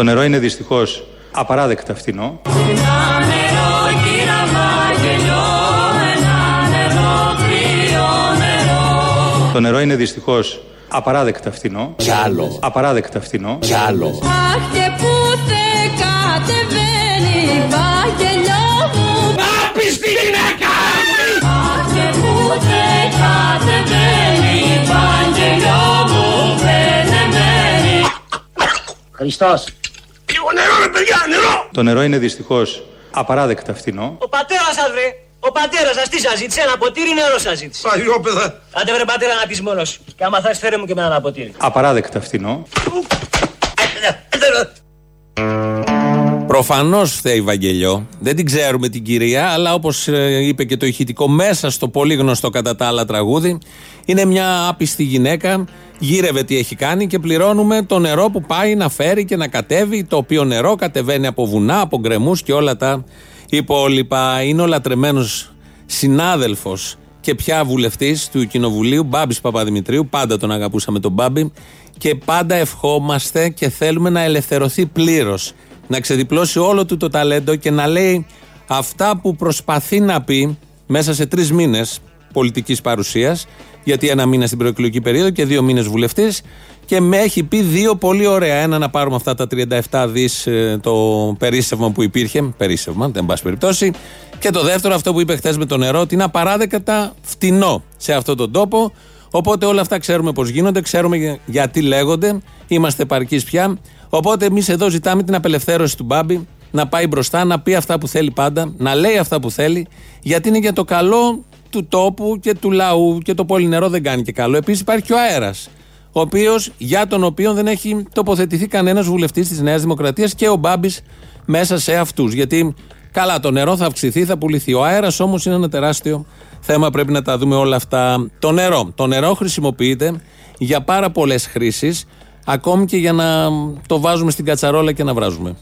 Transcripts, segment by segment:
Το νερό είναι δυστυχώς απαράδεκτα φθηνό. Το νερό είναι δυστυχώς απαράδεκτα φθηνό. Κι άλλο. Απαράδεκτα φθηνό. Κι άλλο. Αχ και που θε κατεβαίνει βαγγελιό μου Άπιστη γυναίκα! Αχ και που θε κατεβαίνει βαγγελιό μου πενεμένη Χριστός. Λίγο νερό ρε παιδιά, νερό! Το νερό είναι δυστυχώς απαράδεκτα φθηνό. Ο πατέρας σας βρε. Ο πατέρας σας τι σας ζήτησε, ένα ποτήρι νερό σας ζήτησε. Παλιόπαιδα. Άντε βρε πατέρα να πεις μόνος σου. Και άμα θες φέρε μου και με ένα ποτήρι. Απαράδεκτα φθηνό. Προφανώς φταίει Βαγγελιό. Δεν την ξέρουμε την κυρία, αλλά όπως είπε και το ηχητικό μέσα στο πολύ γνωστό κατά τα άλλα τραγούδι, είναι μια άπιστη γυναίκα. Γύρευε τι έχει κάνει και πληρώνουμε το νερό που πάει να φέρει και να κατέβει. Το οποίο νερό κατεβαίνει από βουνά, από γκρεμούς και όλα τα υπόλοιπα. Είναι ο λατρεμένος συνάδελφος και πια βουλευτής του Κοινοβουλίου, Μπάμπης Παπαδημητρίου. Πάντα τον αγαπούσαμε τον Μπάμπη και πάντα ευχόμαστε και θέλουμε να ελευθερωθεί πλήρως. Να ξεδιπλώσει όλο του το ταλέντο και να λέει αυτά που προσπαθεί να πει μέσα σε τρεις μήνες πολιτικής παρουσίας. Γιατί ένα μήνα στην προεκλογική περίοδο και δύο μήνες βουλευτής. Και με έχει πει δύο πολύ ωραία. Ένα να πάρουμε αυτά τα 37 δις το περίσσευμα που υπήρχε. Περίσσευμα, δεν πάση περιπτώσει. Και το δεύτερο, αυτό που είπε χθες με το νερό, ότι είναι απαράδεκτα φτηνό σε αυτόν τον τόπο. Οπότε όλα αυτά ξέρουμε πώς γίνονται, ξέρουμε για- γιατί λέγονται, είμαστε επαρκεί πια. Οπότε εμείς εδώ ζητάμε την απελευθέρωση του Μπάμπη, να πάει μπροστά, να πει αυτά που θέλει πάντα, να λέει αυτά που θέλει, γιατί είναι για το καλό του τόπου και του λαού και το πολύ νερό δεν κάνει και καλό. Επίσης υπάρχει και ο αέρας, ο οποίος, για τον οποίο δεν έχει τοποθετηθεί κανένας βουλευτής της Νέας Δημοκρατίας και ο Μπάμπης μέσα σε αυτούς. Γιατί καλά, το νερό θα αυξηθεί, θα πουληθεί. Ο αέρας όμως είναι ένα τεράστιο θέμα, πρέπει να τα δούμε όλα αυτά. Το νερό. Το νερό χρησιμοποιείται για πάρα πολλές χρήσεις, ακόμη και για να το βάζουμε στην κατσαρόλα και να βράζουμε.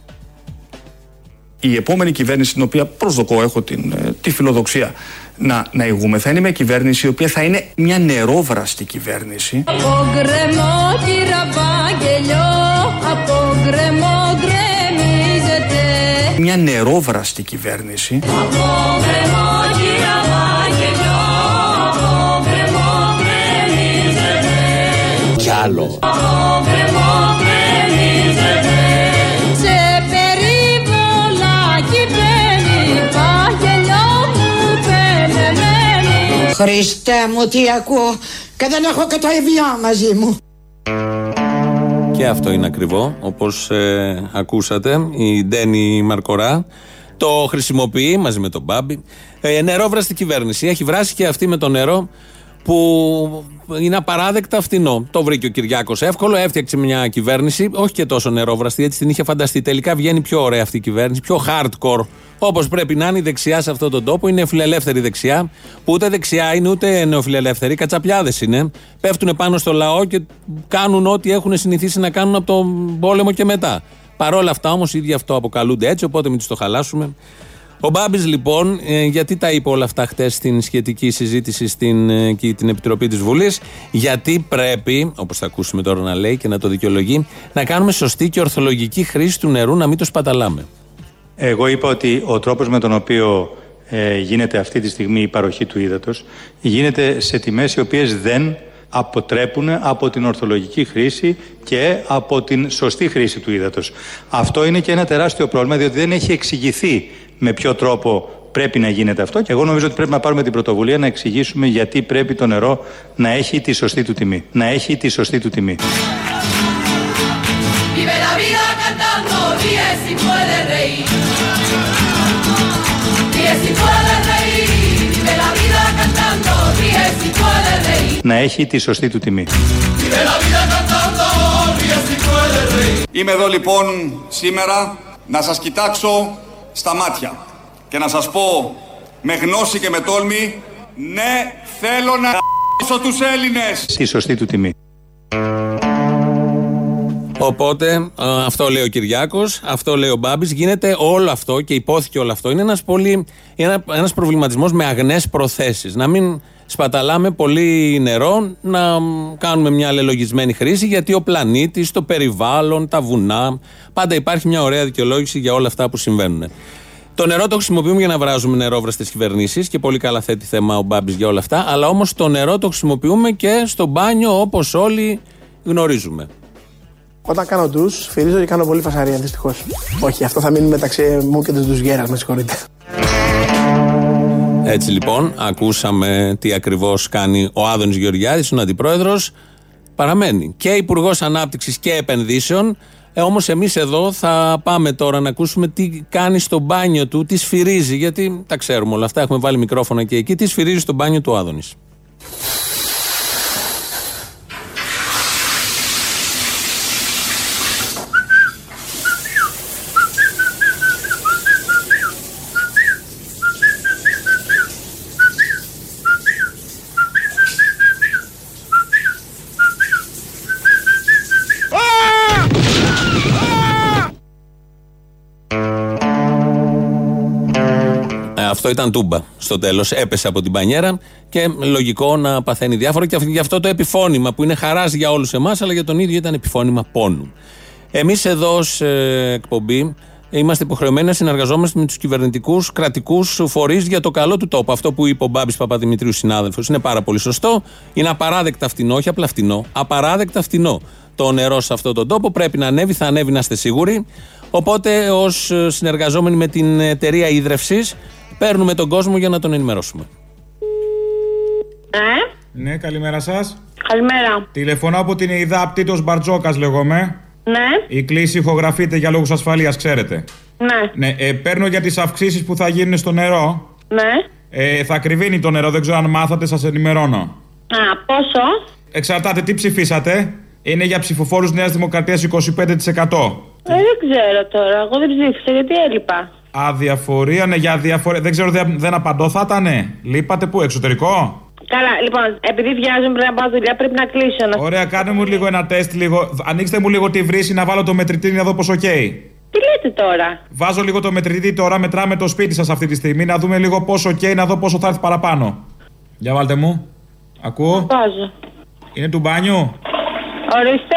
η επόμενη κυβέρνηση, την οποία προσδοκώ, έχω την, ε, τη φιλοδοξία να, να ηγούμε, θα είναι μια κυβέρνηση η οποία θα είναι μια νερόβραστη κυβέρνηση. Από γκρεμό κύρα βαγγελιό Από γκρεμό γκρεμίζεται Μια νερόβραστη κυβέρνηση. Από γκρεμό κύρα βαγγελιό Από γκρεμό γκρεμίζεται Κι άλλο. Από Χριστέ μου τι ακούω και δεν έχω και το ευγιό μαζί μου. Και αυτό είναι ακριβό, όπως ακούσατε. Η Ντένι Μαρκορά το χρησιμοποιεί μαζί με τον Μπάμπη. Ε, νερόβραστη κυβέρνηση. Έχει βράσει και αυτή με το νερό που είναι απαράδεκτα φθηνό. Το βρήκε ο Κυριάκος εύκολο, έφτιαξε μια κυβέρνηση, όχι και τόσο νερόβραστη, έτσι την είχε φανταστεί. Τελικά βγαίνει πιο ωραία αυτή η κυβέρνηση, πιο hardcore. Όπως πρέπει να είναι η δεξιά σε αυτόν τον τόπο, είναι φιλελεύθερη δεξιά, που ούτε δεξιά είναι ούτε νεοφιλελεύθερη, κατσαπιάδε είναι. Πέφτουν πάνω στο λαό και κάνουν ό,τι έχουν συνηθίσει να κάνουν από τον πόλεμο και μετά. Παρόλα αυτά όμως οι ίδιοι αυτό αποκαλούνται έτσι, οπότε μην τους το χαλάσουμε. Ο Μπάμπης λοιπόν, ε, γιατί τα είπε όλα αυτά χτες στην σχετική συζήτηση στην ε, και την Επιτροπή της Βουλής, γιατί πρέπει, όπως θα ακούσουμε τώρα να λέει και να το δικαιολογεί, να κάνουμε σωστή και ορθολογική χρήση του νερού, να μην το σπαταλάμε. Εγώ είπα ότι ο τρόπος με τον οποίο ε, γίνεται αυτή τη στιγμή η παροχή του ύδατος γίνεται σε τιμές οι οποίες δεν αποτρέπουν από την ορθολογική χρήση και από την σωστή χρήση του ύδατος. Αυτό είναι και ένα τεράστιο πρόβλημα διότι δεν έχει εξηγηθεί με ποιο τρόπο πρέπει να γίνεται αυτό και εγώ νομίζω ότι πρέπει να πάρουμε την πρωτοβουλία να εξηγήσουμε γιατί πρέπει το νερό να έχει τη σωστή του τιμή. Να έχει τη σωστή του τιμή. Vive la vida cantando, ríe si puede reír. Ríe si puede reír. Vive la vida cantando, ríe si puede reír. Να έχει τη σωστή του τιμή. Vive la vida cantando, ríe si puede reír. Είμαι εδώ λοιπόν σήμερα να σας κοιτάξω στα μάτια και να σας πω με γνώση και με τόλμη ναι θέλω να ***σω τους Έλληνες. Τη σωστή του τιμή. Οπότε, ε, αυτό λέει ο Κυριάκος, αυτό λέει ο Μπάμπης. Γίνεται όλο αυτό και υπόθηκε όλο αυτό. Είναι ένας πολύ. Ένα, ένας προβληματισμός με αγνές προθέσεις. Να μην σπαταλάμε πολύ νερό να μ, κάνουμε μια αλληλογισμένη χρήση γιατί ο πλανήτης, το περιβάλλον, τα βουνά. Πάντα υπάρχει μια ωραία δικαιολόγηση για όλα αυτά που συμβαίνουν. Το νερό το χρησιμοποιούμε για να βράζουμε νερόβραστε κυβερνήσεις και πολύ καλά θέτει θέμα ο Μπάμπης για όλα αυτά. Αλλά όμως το νερό το χρησιμοποιούμε και στο μπάνιο όπως όλοι γνωρίζουμε. Όταν κάνω ντους, φυρίζω και κάνω πολύ φασαρία δυστυχώς. Όχι, αυτό θα μείνει μεταξύ μου και του ντουζιέρα, με συγχωρείτε. Έτσι λοιπόν, ακούσαμε τι ακριβώς κάνει ο Άδωνης Γεωργιάδης, ο αντιπρόεδρος. Παραμένει και υπουργός Ανάπτυξης και Επενδύσεων. Ε, Όμως εμείς εδώ θα πάμε τώρα να ακούσουμε τι κάνει στο μπάνιο του, τι σφυρίζει. Γιατί τα ξέρουμε όλα αυτά, έχουμε βάλει μικρόφωνα και εκεί. Τι σφυρίζει στο μπάνιο του Άδωνης. Αυτό ήταν τούμπα. Στο τέλος έπεσε από την πανιέρα και λογικό να παθαίνει διάφορα. Και γι' αυτό το επιφώνημα που είναι χαράς για όλους εμάς, αλλά για τον ίδιο ήταν επιφώνημα πόνου. Εμείς εδώ ως εκπομπή είμαστε υποχρεωμένοι να συνεργαζόμαστε με τους κυβερνητικούς κρατικούς φορείς για το καλό του τόπου. Αυτό που είπε ο Μπάμπης Παπαδημητρίους, συνάδελφος, είναι πάρα πολύ σωστό. Είναι απαράδεκτα φτηνό, όχι απλά φτηνό. Απαράδεκτα φτηνό. Το νερό σε αυτόν τον τόπο πρέπει να ανέβει, θα ανέβει να είστε σίγουροι. Οπότε, ως συνεργαζόμενοι με την εταιρεία ίδρυυση, παίρνουμε τον κόσμο για να τον ενημερώσουμε. Ε, Ναι, καλημέρα σας. καλημέρα. Τηλεφωνώ από την ΕΙΔΑ Πτήτο Μπαρτζόκας, λέγομαι. Ναι, Η κλίση ηχογραφείται για λόγους ασφαλείας, ξέρετε. ναι, Ναι, ε, παίρνω για τις αυξήσεις που θα γίνουν στο νερό. ναι. Ε, θα κρυβίνει το νερό, δεν ξέρω αν μάθατε, σας ενημερώνω. Α, πόσο; Εξαρτάται τι ψηφίσατε. Είναι για ψηφοφόρους Νέας Δημοκρατίας 25%. Ε, δεν ξέρω τώρα. Εγώ δεν ψήφισα γιατί έλειπα. Αδιαφορία, ναι, για αδιαφορία. Δεν ξέρω, δεν, δεν απαντώ, θα ήταν. Λείπατε πού, εξωτερικό; Καλά, λοιπόν, επειδή βιάζομαι πρέπει να πάω δουλειά, πρέπει να κλείσω. Να... Ωραία, κάνε μου λίγο ένα τεστ, λίγο. Ανοίξτε μου λίγο τη βρύση να βάλω το μετρητή να δω πόσο καίει. Τι λέτε τώρα; Βάζω λίγο το μετρητή τώρα, μετράμε το σπίτι σας αυτή τη στιγμή, να δούμε λίγο πόσο καίει, να δω πόσο θα έρθει παραπάνω. Για βάλτε μου. Ακούω. Βάζω. Είναι του μπάνιου; Ορίστε.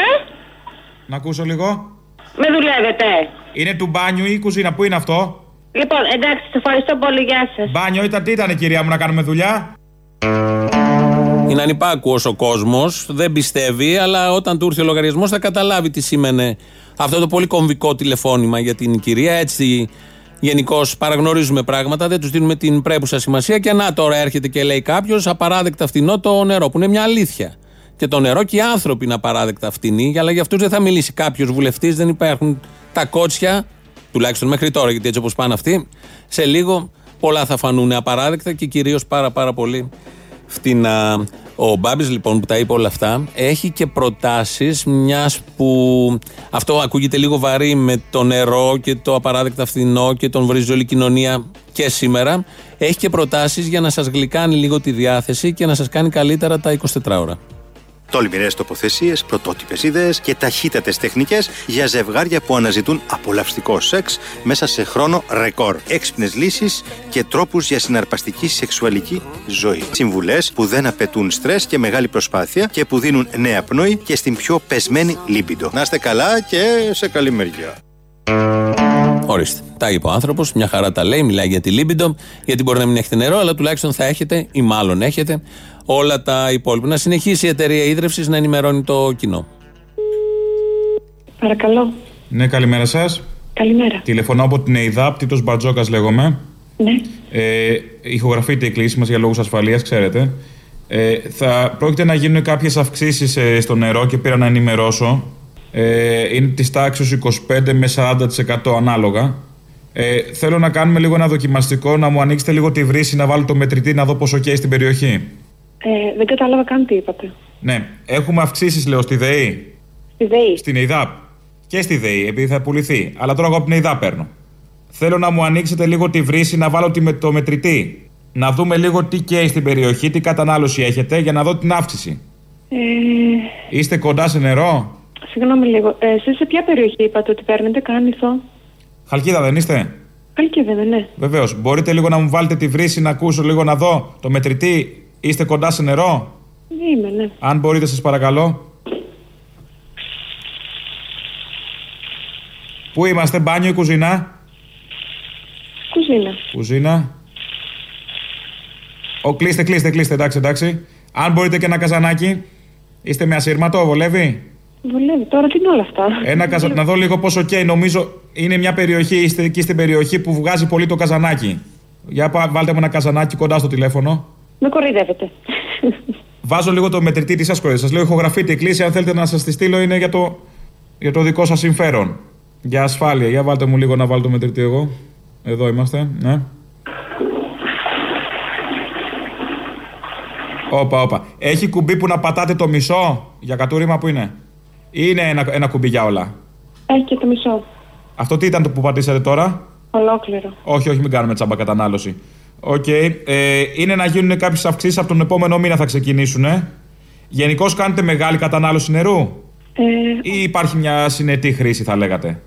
Να ακούσω λίγο. Με δουλεύετε. Είναι του μπάνιου ή κουζίνα, πού είναι αυτό; Λοιπόν, εντάξει, σε ευχαριστώ πολύ. Γεια σας. Μπάνιο ήταν, τι ήταν κυρία μου να κάνουμε δουλειά; Είναι ανυπάκουο ο κόσμος, δεν πιστεύει, αλλά όταν του έρθει ο λογαριασμός θα καταλάβει τι σήμαινε αυτό το πολύ κομβικό τηλεφώνημα για την κυρία. Έτσι γενικώς παραγνωρίζουμε πράγματα, δεν τους δίνουμε την πρέπουσα σημασία. Και να τώρα έρχεται και λέει κάποιος απαράδεκτα φτηνό το νερό, που είναι μια αλήθεια. Και το νερό και οι άνθρωποι είναι απαράδεκτα φτηνοί, αλλά για αυτούς δεν θα μιλήσει κάποιος βουλευτής, δεν υπάρχουν τα κότσια, τουλάχιστον μέχρι τώρα, γιατί έτσι όπως πάνε αυτοί, σε λίγο πολλά θα φανούν απαράδεκτα και κυρίως πάρα πάρα πολύ φτηνά. Ο Μπάμπης λοιπόν που τα είπε όλα αυτά έχει και προτάσεις μιας που αυτό ακούγεται λίγο βαρύ με το νερό και το απαράδεκτα φθηνό και τον βρίζει όλη η κοινωνία και σήμερα. Έχει και προτάσεις για να σας γλυκάνει λίγο τη διάθεση και να σας κάνει καλύτερα τα 24 ώρα. Τολμηρές τοποθεσίες, πρωτότυπες ιδέες και ταχύτατες τεχνικές για ζευγάρια που αναζητούν απολαυστικό σεξ μέσα σε χρόνο ρεκόρ. Έξυπνες λύσεις και τρόπους για συναρπαστική σεξουαλική ζωή. Συμβουλές που δεν απαιτούν στρες και μεγάλη προσπάθεια και που δίνουν νέα πνοή και στην πιο πεσμένη λίμπιντο. Να είστε καλά και σε καλή μεριά. Ορίστε. Τα είπε ο άνθρωπος, μια χαρά τα λέει, μιλάει για τη λίμπιντο, γιατί μπορεί να μην έχετε νερό, αλλά τουλάχιστον θα έχετε, ή μάλλον έχετε, όλα τα υπόλοιπα. Να συνεχίσει η εταιρεία ίδρυυσης να ενημερώνει το κοινό. Παρακαλώ. Ναι, καλημέρα σας. Καλημέρα. Τηλεφωνώ από την ΕΙΔΑ Πτήτος Μπαρτζόκα, λέγομαι. Ναι. Ε, ηχογραφείται η κλίση μας για λόγους ασφαλείας, ξέρετε. Ε, θα πρόκειται να γίνουν κάποιες αυξήσεις στο νερό και πήρα να ενημερώσω. Ε, είναι της τάξης 25 με 40% ανάλογα. Ε, θέλω να κάνουμε λίγο ένα δοκιμαστικό, να μου ανοίξετε λίγο τη βρύση, να βάλω το μετρητή, να δω πόσο καίει στην περιοχή. Ε, δεν κατάλαβα καν τι είπατε. Ναι, έχουμε αυξήσεις, λέω, στη ΔΕΗ, Στη ΔΕΗ. στην ΕΙΔΑΠ και στη ΔΕΗ, επειδή θα πουληθεί. Αλλά τώρα εγώ από την ΕΙΔΑΠ παίρνω. Θέλω να μου ανοίξετε λίγο τη βρύση, να βάλω τη, με- το μετρητή. Να δούμε λίγο τι καίει στην περιοχή, τι κατανάλωση έχετε, για να δω την αύξηση. Ε, Είστε κοντά σε νερό; συγγνώμη λίγο. Ε, εσείς σε ποια περιοχή είπατε ότι παίρνετε καν ηθό. Χαλκίδα δεν είστε; Καλή και δεν ναι. Βεβαίως. Μπορείτε λίγο να μου βάλετε τη βρύση να ακούσω λίγο να δω το μετρητή; Είστε κοντά σε νερό; Είμαι, ναι. Αν μπορείτε, σας παρακαλώ. Πού είμαστε, μπάνιο ή κουζίνα; Κουζίνα. Κουζίνα. Ο, κλείστε, κλείστε, κλείστε. Εντάξει, εντάξει. Αν μπορείτε και ένα καζανάκι. Είστε με ασύρματο, βολεύει; Βολεύει. Τώρα τι είναι όλα αυτά; Ένα καζα... Να δω λίγο πόσο καίει. Νομίζω είναι μια περιοχή, είστε εκεί στην περιοχή που βγάζει πολύ το καζανάκι. Για πά, βάλτε μου ένα καζανάκι κοντά στο τηλέφωνο. Με κοροϊδεύετε. Βάζω λίγο το μετρητή της σα Σας λέω: Ηχογραφείτε εκκλήσια. Αν θέλετε να σας τη στείλω, είναι για το, για το δικό σας συμφέρον. Για ασφάλεια. Για βάλτε μου λίγο να βάλω το μετρητή εγώ. Εδώ είμαστε. Ναι. Όπα, όπα. Έχει κουμπί που να πατάτε το μισό για κατούριμα που είναι; Ή είναι ένα, ένα κουμπί για όλα; Έχει και το μισό. Αυτό τι ήταν το που πατήσατε τώρα; Ολόκληρο. Όχι, όχι, μην κάνουμε τσάμπα κατανάλωση. Οκ. Ε, είναι να γίνουν κάποιες αυξήσεις από τον επόμενο μήνα θα ξεκινήσουν. Ε. Γενικώς κάνετε μεγάλη κατανάλωση νερού; Ε, Ή υπάρχει μια συνετή χρήση, θα λέγατε;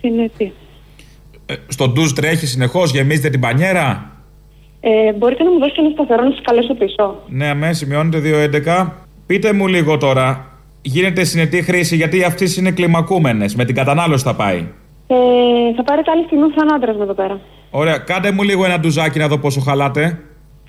συνετή. Ε, στο ντουζ τρέχει συνεχώς, γεμίζετε την πανιέρα; Ε, μπορείτε να μου δώσετε ένα σταθερό να σας καλέσω πίσω. Ναι, αμέ, σημειώνετε 2.11. Πείτε μου λίγο τώρα, γίνεται συνετή χρήση γιατί οι αυξήσεις είναι κλιμακούμενες. Με την κατανάλωση θα πάει. Ε, θα πάρετε άλλη στιγμή που θα είναι άντρας με εδώ πέρα. Ωραία, κάντε μου λίγο ένα ντουζάκι να δω πόσο χαλάτε.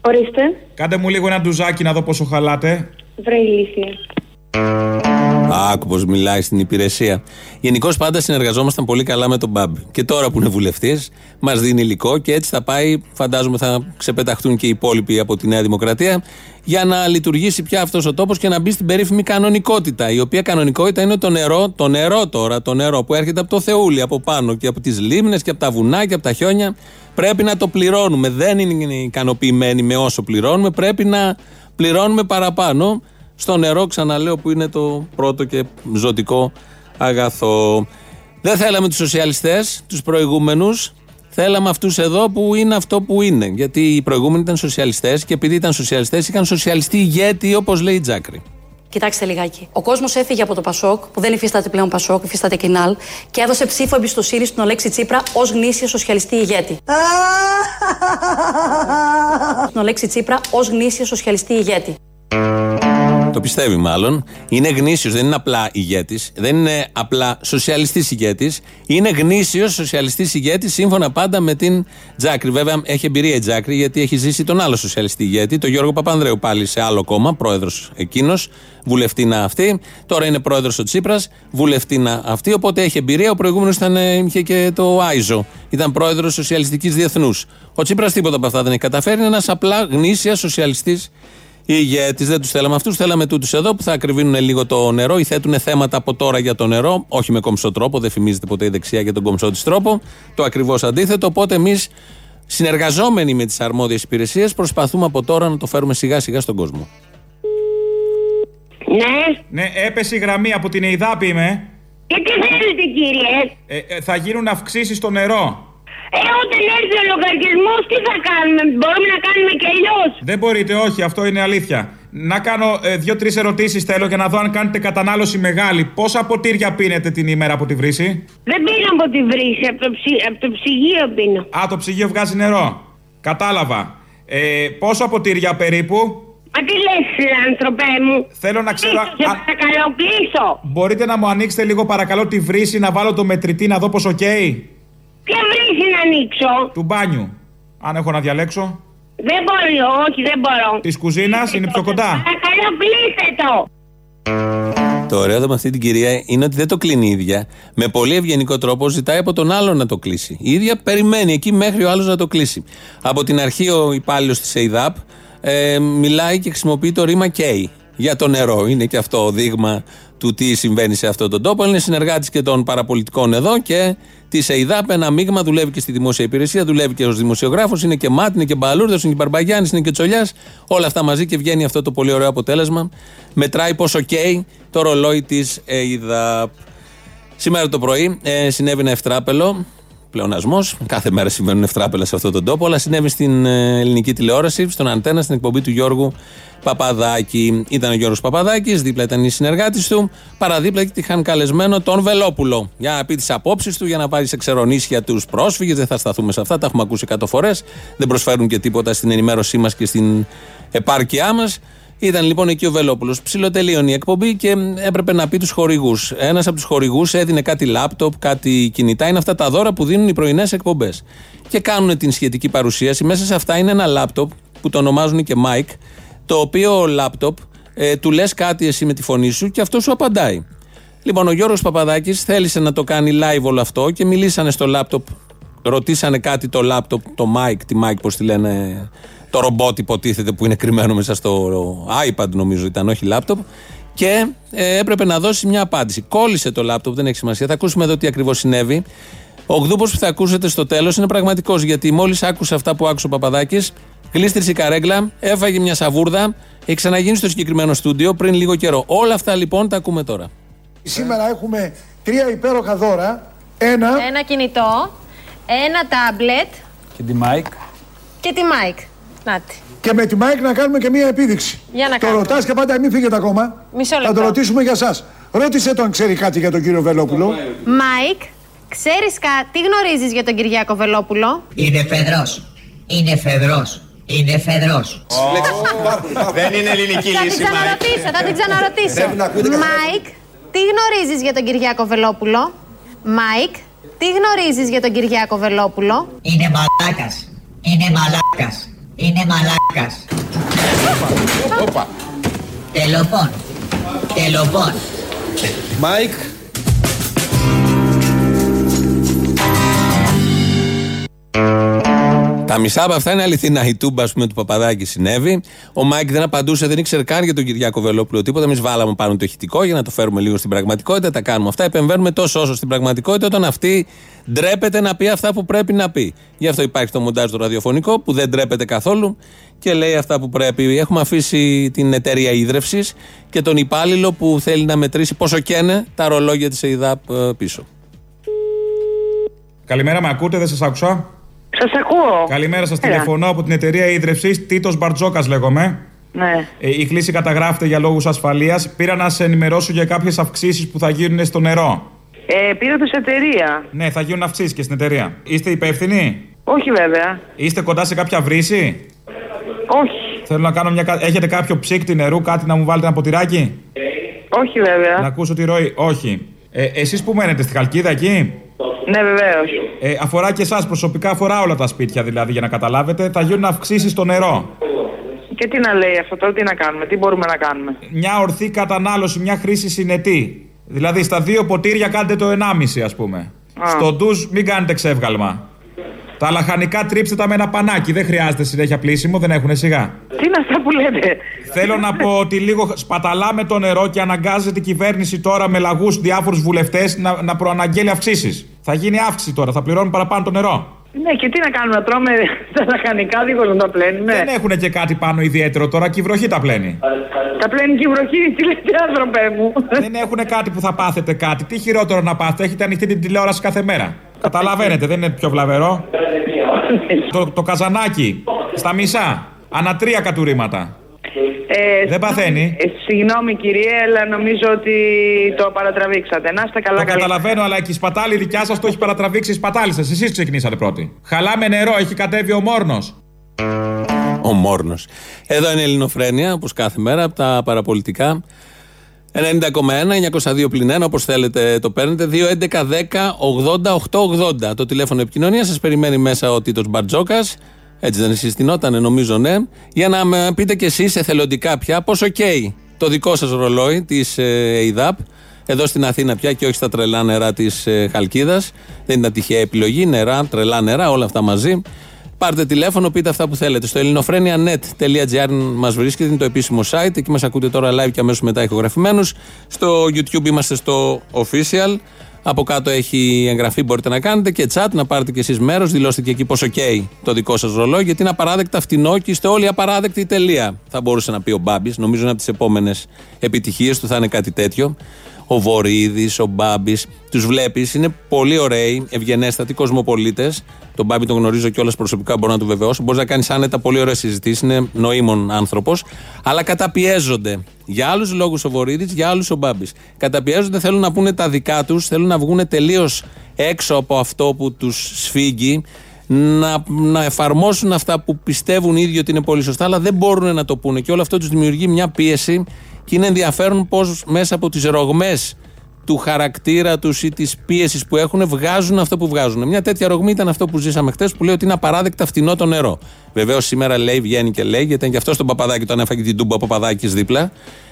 Ορίστε. Κάντε μου λίγο ένα ντουζάκι να δω πόσο χαλάτε. Βρε ηλίθεια. Άκου πώς μιλάει στην υπηρεσία. Γενικώς πάντα συνεργαζόμασταν πολύ καλά με τον Μπάμπη. Και τώρα που είναι βουλευτής, μας δίνει υλικό και έτσι θα πάει. Φαντάζομαι θα ξεπεταχτούν και οι υπόλοιποι από τη Νέα Δημοκρατία για να λειτουργήσει πια αυτός ο τόπος και να μπει στην περίφημη κανονικότητα. Η οποία κανονικότητα είναι το νερό, το νερό τώρα, το νερό που έρχεται από το Θεούλη από πάνω και από τις λίμνες και από τα βουνά και από τα χιόνια. Πρέπει να το πληρώνουμε. Δεν είναι ικανοποιημένοι με όσο πληρώνουμε. Πρέπει να πληρώνουμε παραπάνω στο νερό, ξαναλέω, που είναι το πρώτο και ζωτικό αγαθό. Δεν θέλαμε τους σοσιαλιστές, τους προηγούμενους. Θέλαμε αυτούς εδώ που είναι αυτό που είναι. Γιατί οι προηγούμενοι ήταν σοσιαλιστές και επειδή ήταν σοσιαλιστές, είχαν σοσιαλιστή ηγέτη, όπως λέει η Τζάκρη. Κοιτάξτε λιγάκι. Ο κόσμος έφυγε από το Πασόκ, που δεν υφίσταται πλέον Πασόκ, υφίσταται Κινάλ, και έδωσε ψήφο εμπιστοσύνη στον Αλέξη Τσίπρα ως γνήσιο σοσιαλιστή ηγέτη. Στον Αλέξη Τσίπρα ως γνήσιο σοσιαλιστή ηγέτη. Το πιστεύει μάλλον. Είναι γνήσιος, δεν είναι απλά ηγέτης, δεν είναι απλά σοσιαλιστής ηγέτης. Είναι γνήσιος σοσιαλιστής ηγέτης σύμφωνα πάντα με την Τζάκρη. Βέβαια έχει εμπειρία η Τζάκρη γιατί έχει ζήσει τον άλλο σοσιαλιστή ηγέτη, τον Γιώργο Παπανδρέου πάλι σε άλλο κόμμα, πρόεδρος εκείνος, βουλευτήνα αυτή. Τώρα είναι πρόεδρος ο Τσίπρας, βουλευτήνα αυτή. Οπότε έχει εμπειρία. Ο προηγούμενος είχε και το Άιζο. Ήταν πρόεδρος Σοσιαλιστικής Διεθνούς. Ο Τσίπρας τίποτα από αυτά δεν έχει καταφέρει. Είναι ένας απλά γνήσια σοσιαλιστής ηγέτη. Δεν τους θέλαμε αυτούς, θέλαμε τούτους εδώ που θα ακριβίνουν λίγο το νερό ή θέτουν θέματα από τώρα για το νερό, όχι με κομψό τρόπο, δεν φημίζεται ποτέ η δεξιά για τον κομψό της τρόπο. Το ακριβώς αντίθετο. Οπότε εμείς, συνεργαζόμενοι με τις αρμόδιες υπηρεσίες, προσπαθούμε από τώρα να το φέρουμε σιγά σιγά στον κόσμο. Ναι. Ναι, έπεσε η γραμμή από την ΕΙΔΑΠ είμαι. Και τι θέλετε κύριε; Ε, ε, θα γίνουν αυξήσεις στο νερό. Ε, όταν έρθει ο λογαριασμός, τι θα κάνουμε, μπορούμε να κάνουμε και αλλιώς. Δεν μπορείτε, όχι, αυτό είναι αλήθεια. Να κάνω ε, δύο-τρεις ερωτήσεις θέλω για να δω αν κάνετε κατανάλωση μεγάλη. Πόσα ποτήρια πίνετε την ημέρα από τη βρύση; Δεν πίνω από τη βρύση, από το, ψι... από το ψυγείο πίνω. Α, το ψυγείο βγάζει νερό. Κατάλαβα. Ε, πόσα ποτήρια περίπου; Μα τι λες, άνθρωπέ μου; Θέλω να ξέρω. Σε παρακαλώ, κλείσω. Μπορείτε να μου ανοίξετε λίγο παρακαλώ τη βρύση να βάλω το μετρητή να δω πόσο καίει; Ποια βρύση να ανοίξω; Του μπάνιου. Αν έχω να διαλέξω. Δεν μπορώ, όχι, δεν μπορώ. Της κουζίνας είναι πιο κοντά. Παρακαλώ, κλείστε το. Το ωραίο εδώ με αυτή την κυρία είναι ότι δεν το κλείνει η ίδια. Με πολύ ευγενικό τρόπο ζητάει από τον άλλο να το κλείσει. Η ίδια περιμένει εκεί μέχρι ο άλλος να το κλείσει. Από την αρχή ο υπάλληλος της ΕΙΔΑΠ ε, μιλάει και χρησιμοποιεί το ρήμα K για το νερό. Είναι και αυτό δείγμα του τι συμβαίνει σε αυτόν τον τόπο. Είναι συνεργάτης και των παραπολιτικών εδώ και της ΕΙΔΑΠ. Ένα μείγμα δουλεύει και στη δημόσια υπηρεσία, δουλεύει και ως δημοσιογράφος. Είναι και Μάτ, είναι και Μπαλούρδος, είναι και Μπαρμπαγιάννης, είναι και Τσολιάς. Όλα αυτά μαζί και βγαίνει αυτό το πολύ ωραίο αποτέλεσμα. Μετράει πόσο καίει το ρολόι της ΕΙΔΑΠ. Σήμερα το πρωί ε, συνέβη ένα ευτράπελο πλεονασμός. Κάθε μέρα συμβαίνουν ευτράπελα σε αυτόν τον τόπο. Αλλά συνέβη στην ε, ελληνική τηλεόραση, στον Αντένα, στην εκπομπή του Γιώργου Παπαδάκη. Ήταν ο Γιώργος Παπαδάκης, δίπλα ήταν η συνεργάτης του. Παραδίπλα και είχαν καλεσμένο τον Βελόπουλο για να πει τις απόψεις του, για να πάρει σε ξερονίσια τους πρόσφυγες. Δεν θα σταθούμε σε αυτά, τα έχουμε ακούσει 100 φορές. Δεν προσφέρουν και τίποτα στην ενημέρωσή μας και στην επάρκειά μας. Ήταν λοιπόν εκεί ο Βελόπουλος. Ψιλοτελείωνε η εκπομπή και έπρεπε να πει τους χορηγούς. Ένας από τους χορηγούς έδινε κάτι λάπτοπ, κάτι κινητά. Είναι αυτά τα δώρα που δίνουν οι πρωινές εκπομπές. Και κάνουν την σχετική παρουσίαση. Μέσα σε αυτά είναι ένα λάπτοπ που το ονομάζουν και Mike, το οποίο λάπτοπ ε, του λες κάτι εσύ με τη φωνή σου και αυτό σου απαντάει. Λοιπόν, ο Γιώργος Παπαδάκης θέλησε να το κάνει live όλο αυτό και μιλήσανε στο λάπτοπ. Ρωτήσανε κάτι το λάπτοπ, το mic, τη mic, πώς τη λένε, το ρομπότ υποτίθεται που είναι κρυμμένο μέσα στο iPad, νομίζω ήταν, όχι λάπτοπ. Και ε, έπρεπε να δώσει μια απάντηση. Κόλλησε το λάπτοπ, δεν έχει σημασία. Θα ακούσουμε εδώ τι ακριβώς συνέβη. Ο γδούπο που θα ακούσετε στο τέλος είναι πραγματικός γιατί μόλις άκουσε αυτά που άκουσε ο Παπαδάκης, γλίστρησε η καρέκλα, έφαγε μια σαβούρδα, έχει ξαναγίνει στο συγκεκριμένο στούντιο πριν λίγο καιρό. Όλα αυτά λοιπόν τα ακούμε τώρα. Σήμερα έχουμε τρία υπέροχα δώρα. Ένα. Ένα κινητό, ένα τάμπλετ Και τη Μάικ. και τη Μάικ. Νάτη. Και με τη Μάικ να κάνουμε και μία επίδειξη. Για να το κάνουμε. ρωτάς και πάντα μην φύγετε ακόμα. Μισό Θα λεπτό. το ρωτήσουμε για εσάς. Ρώτησε τον, ξέρει κάτι για τον κύριο Βελόπουλο; Μάικ, ξέρεις κα... τι γνωρίζεις για τον Κυριάκο Βελόπουλο; Είναι Φεδρός. Είναι Φεδρός. Είναι Φεδρός. Δεν είναι ελληνική Θα την λύση, ξαναρωτήσω, θα την ξαναρωτήσω. Πρέπει να ακούτε καθόλου. Μάικ, τι γνωρίζεις για τον Κυριάκο Βελόπουλο; Μάικ, τι γνωρίζεις για τον Κυριάκο Βελόπουλο; Είναι μαλάκας. Είναι μαλάκας. Είναι μαλάκας. Όπα. Τελοπών. Τελοπών. Μάικ. Τα μισά από αυτά είναι αληθινά. Η τούμπα, ας πούμε, του Παπαδάκη συνέβη. Ο Μάικ δεν απαντούσε, δεν ήξερε καν για τον Κυριάκο Βελόπουλο τίποτα. Εμείς βάλαμε πάνω το ηχητικό για να το φέρουμε λίγο στην πραγματικότητα. Τα κάνουμε αυτά. Επεμβαίνουμε τόσο όσο στην πραγματικότητα όταν αυτή ντρέπεται να πει αυτά που πρέπει να πει. Γι' αυτό υπάρχει το μοντάζ το ραδιοφωνικό που δεν ντρέπεται καθόλου και λέει αυτά που πρέπει. Έχουμε αφήσει την εταιρεία ύδρευσης και τον υπάλληλο που θέλει να μετρήσει πόσο καίνε τα ρολόγια της ΕΥΔΑΠ ε, πίσω. Καλημέρα, με ακούτε, δεν σας άκουσα. Σας ακούω. Καλημέρα, σας Έλα. τηλεφωνώ από την εταιρεία ίδρυυση. Τίτος Μπαρτζόκας λέγομαι. Ναι. Ε, η κλίση καταγράφεται για λόγους ασφαλείας. Πήρα να σε ενημερώσω για κάποιες αυξήσεις που θα γίνουν στο νερό. Ε, πήρα το σε εταιρεία. Ναι, θα γίνουν αυξήσεις και στην εταιρεία. Είστε υπεύθυνοι, Όχι βέβαια. είστε κοντά σε κάποια βρύση; Όχι. Θέλω να κάνω μια. κα- Έχετε κάποιο ψύκτη νερού, κάτι να μου βάλετε ένα ποτηράκι; Όχι βέβαια. Να ακούσω τη ροή. Όχι. Ε, Εσείς που μένετε στη Χαλκίδα εκεί; Ναι, βεβαίως. Ε, αφορά και εσάς προσωπικά, αφορά όλα τα σπίτια δηλαδή για να καταλάβετε. Θα γίνουν αυξήσεις στο νερό. Και τι να λέει αυτό τώρα, τι να κάνουμε, τι μπορούμε να κάνουμε. Μια ορθή κατανάλωση, μια χρήση συνετή. Δηλαδή στα δύο ποτήρια κάντε το 1,5 ας πούμε. Α. Στο ντουζ μην κάνετε ξεύγαλμα. Τα λαχανικά τρίψτε τα με ένα πανάκι. Δεν χρειάζεται συνέχεια πλήσιμο, δεν έχουν σιγά. Τι είναι αυτά που λέτε. Θέλω να πω ότι λίγο σπαταλάμε το νερό και αναγκάζεται η κυβέρνηση τώρα με λαγούς διάφορους βουλευτές να, να προαναγγέλει αυξήσεις. Θα γίνει αύξηση τώρα, θα πληρώνουν παραπάνω το νερό. Ναι, και τι να κάνουμε, να τρώμε τα λαχανικά δίχως να τα πλένουμε. Δεν έχουν και κάτι πάνω ιδιαίτερο τώρα και η βροχή τα πλένει. Τα πλένει και η βροχή, τι λέτε άνθρωπε μου; Δεν έχουν κάτι που θα πάθετε κάτι. Τι χειρότερο να πάθετε, έχετε ανοιχτή την τηλεόραση κάθε μέρα. Καταλαβαίνετε, δεν είναι πιο βλαβερό. το, το καζανάκι, στα μισά. Ανά τρία κατουρήματα. Ε, Δεν παθαίνει. Ε, συγγνώμη κυρία, αλλά νομίζω ότι το παρατραβήξατε. Να είστε καλά, Το καλά. καταλαβαίνω, αλλά και η σπατάλη δικιά σας το έχει παρατραβήξει η σπατάλη σα. Εσείς ξεκινήσατε πρώτοι. Χαλάμε νερό, έχει κατέβει ο Μόρνος. Ο Μόρνος. Εδώ είναι η Ελληνοφρένεια, όπως κάθε μέρα, από τα παραπολιτικά. 90,1, 902 πλην 1, όπως θέλετε το παίρνετε. 2, 11, 10, 80, 8, 80. Το τηλέφωνο επικοινωνίας σας περιμένει μέσα ο Τίτος Μπαρτζόκας. Έτσι δεν συστηνότανε, νομίζω ναι. Για να με πείτε κι εσείς εθελοντικά πια πόσο καίει το δικό σας ρολόι της ΕΙΔΑΠ. Εδώ στην Αθήνα πια και όχι στα τρελά νερά της Χαλκίδας. Δεν ήταν τυχαία επιλογή. Νερά, τρελά νερά, όλα αυτά μαζί. Πάρτε τηλέφωνο, πείτε αυτά που θέλετε. Στο ελληνοφρένια.net.gr μας βρίσκεται, είναι το επίσημο site. Εκεί μας ακούτε τώρα live και αμέσως μετά ηχογραφημένους. Στο YouTube είμαστε στο official. Από κάτω έχει εγγραφή, μπορείτε να κάνετε και chat, να πάρετε κι εσείς μέρος. Δηλώστε και εκεί πόσο καίει το δικό σας ρολόι, γιατί είναι απαράδεκτα φτηνό και είστε όλοι απαράδεκτοι τελεία. Θα μπορούσε να πει ο Μπάμπης. Νομίζω είναι από τις επόμενες επιτυχίες του θα είναι κάτι τέτοιο. Ο Βορύδης, ο Μπάμπης. Τους βλέπεις, είναι πολύ ωραίοι, ευγενέστατοι κοσμοπολίτες. Τον Μπάμπη τον γνωρίζω κιόλας προσωπικά, μπορώ να του βεβαιώσω. Μπορείς να κάνεις άνετα πολύ ωραίες συζητήσεις, είναι νοήμων άνθρωπος. Αλλά καταπιέζονται. Για άλλους λόγους ο Βορύδης, για άλλους ο Μπάμπης. Καταπιέζονται, θέλουν να πούνε τα δικά τους, θέλουν να βγουν τελείως έξω από αυτό που τους σφίγγει να, να εφαρμόσουν αυτά που πιστεύουν οι ίδιοι ότι είναι πολύ σωστά, αλλά δεν μπορούν να το πούνε. Και όλο αυτό τους δημιουργεί μια πίεση και είναι ενδιαφέρον πώς μέσα από τις ρογμές του χαρακτήρα τους ή τη πίεση που έχουν βγάζουν αυτό που βγάζουν. Μια τέτοια ρογμή ήταν αυτό που ζήσαμε χθες που λέει ότι είναι απαράδεκτα φτηνό το νερό. Βεβαίως σήμερα λέει, βγαίνει και λέει, γιατί ήταν και αυτός τον Παπαδάκη, τον έφαγε την τούμπα Παπαδάκη δίπλα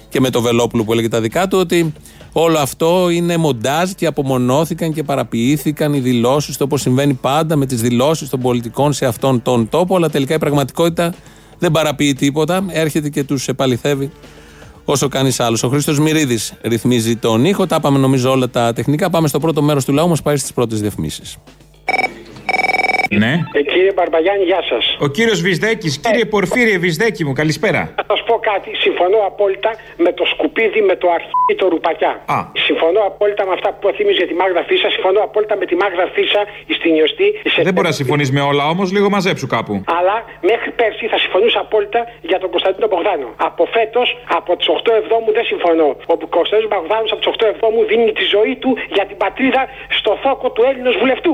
και με το Βελόπουλο που έλεγε τα δικά του, ότι όλο αυτό είναι μοντάζ και απομονώθηκαν και παραποιήθηκαν οι δηλώσεις του όπως συμβαίνει πάντα με τις δηλώσεις των πολιτικών σε αυτόν τον τόπο. Αλλά τελικά η πραγματικότητα δεν παραποιεί τίποτα. Έρχεται και τους επαληθεύει όσο κανείς άλλος. Ο Χρήστος Μυρίδης ρυθμίζει τον ήχο. Τα πάμε νομίζω όλα τα τεχνικά. Πάμε στο πρώτο μέρος του λαού, μας πάει στις πρώτες διαφημίσεις. Ναι. Ε, κύριε Μπαρμπαγιάννη, γεια σας. Ο κύριος Βυσδέκης, κύριε Πορφύριε Βυσδέκη μου, καλησπέρα. Θα σας πω κάτι. Συμφωνώ απόλυτα με το σκουπίδι, με το αρχίδι, το ρουπακιά. Α. Συμφωνώ απόλυτα με αυτά που θύμιζε για τη Μάγδα Φίσα. Συμφωνώ απόλυτα με τη Μάγδα Φίσα στην Ιωστή. Δεν μπορεί να συμφωνείς με όλα όμως, λίγο μαζέψου κάπου. Αλλά μέχρι πέρσι θα συμφωνούσα απόλυτα για τον Κωνσταντίνο Μπογδάνο. Από φέτος, από τις 8 Εβδόμου δεν συμφωνώ. Ο Κωνσταντίνος Μπογδάνος από τις 8 Εβδόμου δίνει τη ζωή του για την πατρίδα στο θόκο του Έλληνος βουλευτού.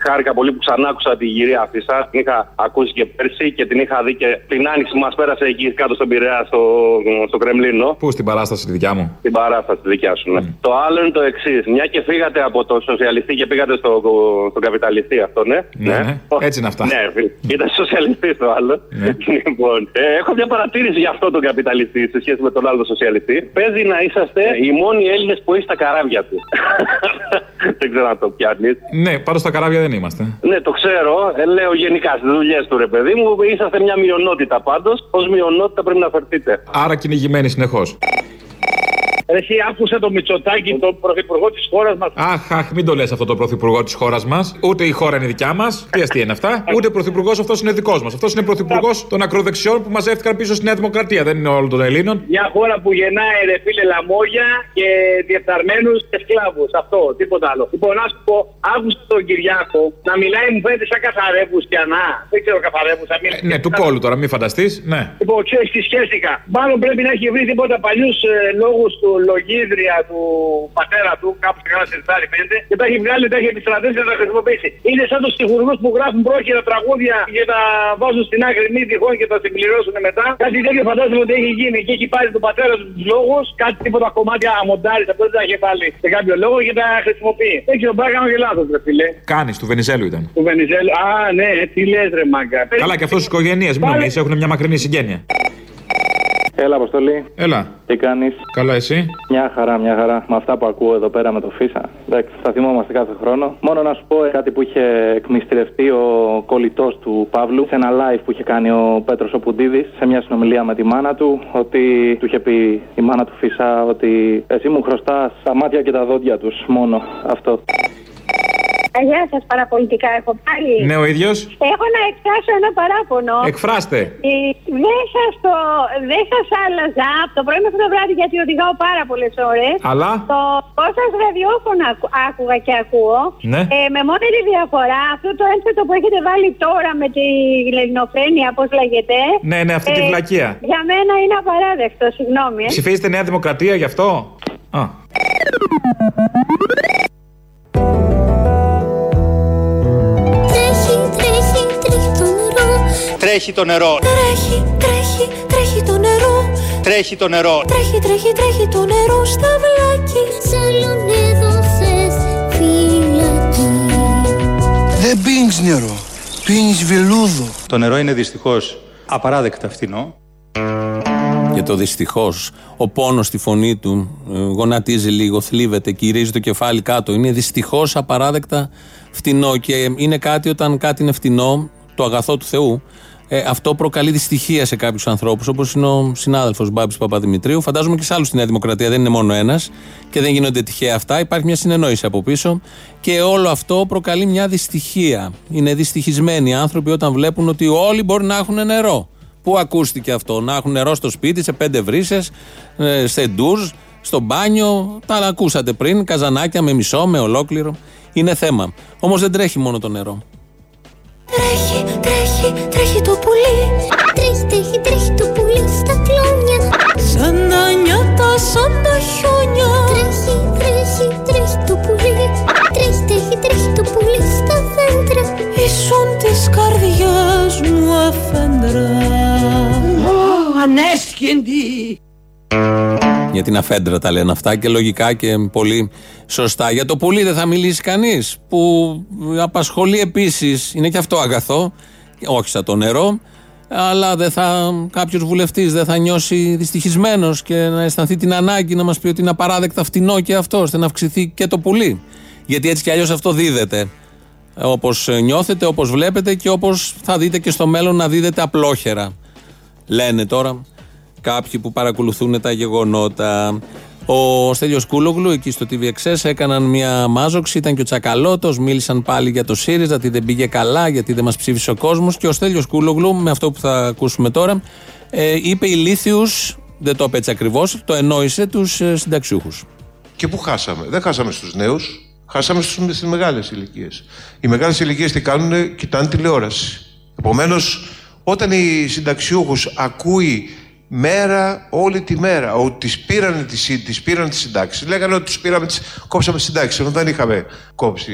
Χάρηκα πολύ που ξανά άκουσα την κυρία Φίσα. Την είχα ακούσει και πέρσι και την είχα δει και την άνοιξη που μας πέρασε εκεί κάτω στον Πειραιά, στο, στο Κρεμλίνο. Πού στην παράσταση τη δικιά μου; Την παράσταση τη δικιά σου, ναι. Το άλλο είναι το εξής. Μια και φύγατε από το σοσιαλιστή και πήγατε στο, στον καπιταλιστή αυτό, ναι; Ναι, ναι. Έτσι είναι αυτά. Ναι, ήταν σοσιαλιστή το άλλο. Λοιπόν, ε, έχω μια παρατήρηση για αυτό τον καπιταλιστή σε σχέση με τον άλλο σοσιαλιστή. Παίζει να είσαστε οι μόνοι Έλληνες που έχεις τα καράβια του. Δεν ξέρω αν το πιάνεις. Ναι, πάντω στα καράβια δεν είμαστε. Ναι, το ξέρω. Ε, λέω γενικά στις δουλειές του ρε παιδί μου. Είσαστε μια μειονότητα πάντως. Ω μειονότητα πρέπει να φερθείτε. Άρα κυνηγημένοι συνεχώς. Εσύ άκουσε το Μητσοτάκι, τον πρωθυπουργό της χώρας μας. Αχ, αχ, μην το λες αυτό το πρωθυπουργό της χώρας μας. Ούτε η χώρα είναι δικιά μας. Τι αστεία είναι αυτά. Ούτε πρωθυπουργός αυτός είναι δικός μας. Αυτός είναι πρωθυπουργός των ακροδεξιών που μαζεύτηκαν πίσω στη Νέα Δημοκρατία. Δεν είναι όλων των Ελλήνων. Μια χώρα που γεννάει ρε φίλε λαμόγια και διεφθαρμένους και σκλάβους. Αυτό, τίποτα άλλο. Λοιπόν, να σου πω, άκουσα τον Κυριάκο να μιλάει, μου φαίνεται σαν καθαρεύους και ανά. Δεν ξέρω καθαρεύους. Ε, ναι, του κόλου τώρα, μην φανταστείς. Ναι. Λοιπόν, ξέρεις τι σχέστηκα. Μάλλον πρέπει να έχει βρει τίποτα παλιούς ε, λόγους του λογίδρια του πατέρα του, κάπου σε κανένα σερτάρι φαίνεται, και τα έχει βγάλει, τα έχει επιστρατεύσει και τα χρησιμοποιήσει. Είναι σαν τους στοιχουργού που γράφουν πρόχειρα τραγούδια και τα βάζουν στην άκρη μη τυχόν και τα συμπληρώσουν μετά. Κάτι τέτοιο φαντάζομαι ότι έχει γίνει και έχει πάρει τον πατέρα τους τους λόγους, κάτι τίποτα κομμάτια αμοντάρι, αυτό δεν τα έχει βάλει σε κάποιο λόγο και τα χρησιμοποιεί. Δεν ξέρω, μπορεί να κάνω και λάθος, ρε φίλε. Κάνεις, του Βενιζέλου ήταν. Του Βενιζέλου, α, ναι, τι λες, ρε μάγκα. Καλά, και αυτός της οικογένειας, μην νομίζεις, έχουν μια μακρινή συγγένεια. Έλα, Αποστολή. Έλα. Τι κάνεις; Καλά, εσύ; Μια χαρά, μια χαρά. Με αυτά που ακούω εδώ πέρα με το Φίσα. Εντάξει, θα θυμόμαστε κάθε χρόνο. Μόνο να σου πω ε, κάτι που είχε εκμυστηρευτεί ο κολλητός του Παύλου σε ένα live που είχε κάνει ο Πέτρος Οπουντίδης σε μια συνομιλία με τη μάνα του. Ότι του είχε πει η μάνα του Φίσα ότι εσύ μου χρωστάς τα μάτια και τα δόντια τους. Μόνο αυτό. Γεια σας, παραπολιτικά έχω πάλι. Ναι, ο ίδιος. Έχω να εκφράσω ένα παράπονο. Εκφράστε. Ε, Δεν σας το. Δεν σας άλλαζα από το πρωί μέχρι το βράδυ γιατί οδηγάω πάρα πολλές ώρες. Αλλά; Το πώ σας ραδιόφωνο ακου- άκουγα και ακούω. Ναι. Ε, με μόνη διαφορά αυτό το ένθετο που έχετε βάλει τώρα με τη ελληνοφρένεια, πώς λέγεται. Ναι, ναι, αυτή τη βλακεία. Για μένα είναι απαράδεκτο, συγγνώμη. Ε. Ψηφίζετε Νέα Δημοκρατία γι' αυτό; Α. Τρέχει το νερό. Τρέχει, τρέχει, τρέχει το νερό. Τρέχει το νερό. Τρέχει, τρέχει, τρέχει το νερό στα βλάκι. Σαλον έδωσες φυλακή. Δεν πίνεις νερό. Πίνεις βελούδο. Το νερό είναι δυστυχώς απαράδεκτα φθηνό. Και το δυστυχώς, ο πόνος στη φωνή του ε, γονατίζει λίγο, θλίβεται, κυρίζει το κεφάλι κάτω. Είναι δυστυχώς απαράδεκτα φτηνό. Και είναι κάτι όταν κάτι είναι φτηνό, το αγαθό του Θεού, ε, αυτό προκαλεί δυστυχία σε κάποιους ανθρώπους, όπως είναι ο συνάδελφος Μπάμπης Παπαδημητρίου. Φαντάζομαι και σε άλλους στη Νέα Δημοκρατία δεν είναι μόνο ένας και δεν γίνονται τυχαία αυτά. Υπάρχει μια συνεννόηση από πίσω και όλο αυτό προκαλεί μια δυστυχία. Είναι δυστυχισμένοι άνθρωποι όταν βλέπουν ότι όλοι μπορεί να έχουν νερό. Πού ακούστηκε αυτό, να έχουν νερό στο σπίτι, σε πέντε βρύσες, σε ντουζ, στο μπάνιο. Τα ακούσατε πριν. Καζανάκια με μισό, με ολόκληρο. Είναι θέμα. Όμως δεν τρέχει μόνο το νερό. Τρέχει, τρέχει, τρέχει Για την αφέντρα τα λένε αυτά και λογικά και πολύ σωστά. Για το πουλί δεν θα μιλήσει κανείς. Που απασχολεί επίσης, είναι και αυτό αγαθό, όχι σαν το νερό, αλλά δεν θα, κάποιος βουλευτής δεν θα νιώσει δυστυχισμένος και να αισθανθεί την ανάγκη να μας πει ότι είναι απαράδεκτα φτηνό και αυτό, ώστε να αυξηθεί και το πουλί. Γιατί έτσι κι αλλιώς αυτό δίδεται. Όπως νιώθετε, όπως βλέπετε και όπως θα δείτε και στο μέλλον να δίδεται απλόχερα. Λένε τώρα κάποιοι που παρακολουθούν τα γεγονότα. Ο Στέλιος Κούλογλου εκεί στο TVXS έκαναν μια μάζοξη, ήταν και ο Τσακαλώτος, μίλησαν πάλι για το ΣΥΡΙΖΑ, ότι δεν πήγε καλά, γιατί δεν μας ψήφισε ο κόσμος και ο Στέλιος Κούλογλου, με αυτό που θα ακούσουμε τώρα, ε, είπε ηλίθιους, δεν το είπε έτσι ακριβώς, το ενόησε τους ε, συνταξιούχους. Και πού χάσαμε; Δεν χάσαμε στους νέους, χάσαμε στους, στις μεγάλες ηλικίες. Οι μεγάλες ηλικίες τι κάνουν, κοιτάνε τηλεόραση. Επομένως, όταν οι συνταξιούχους ακούει μέρα, όλη τη μέρα, ότι τις πήραν τις, τις, πήραν τις συντάξεις. Λέγανε ότι τους πήραμε τις, κόψαμε τις συντάξεις, ενώ δεν είχαμε κόψει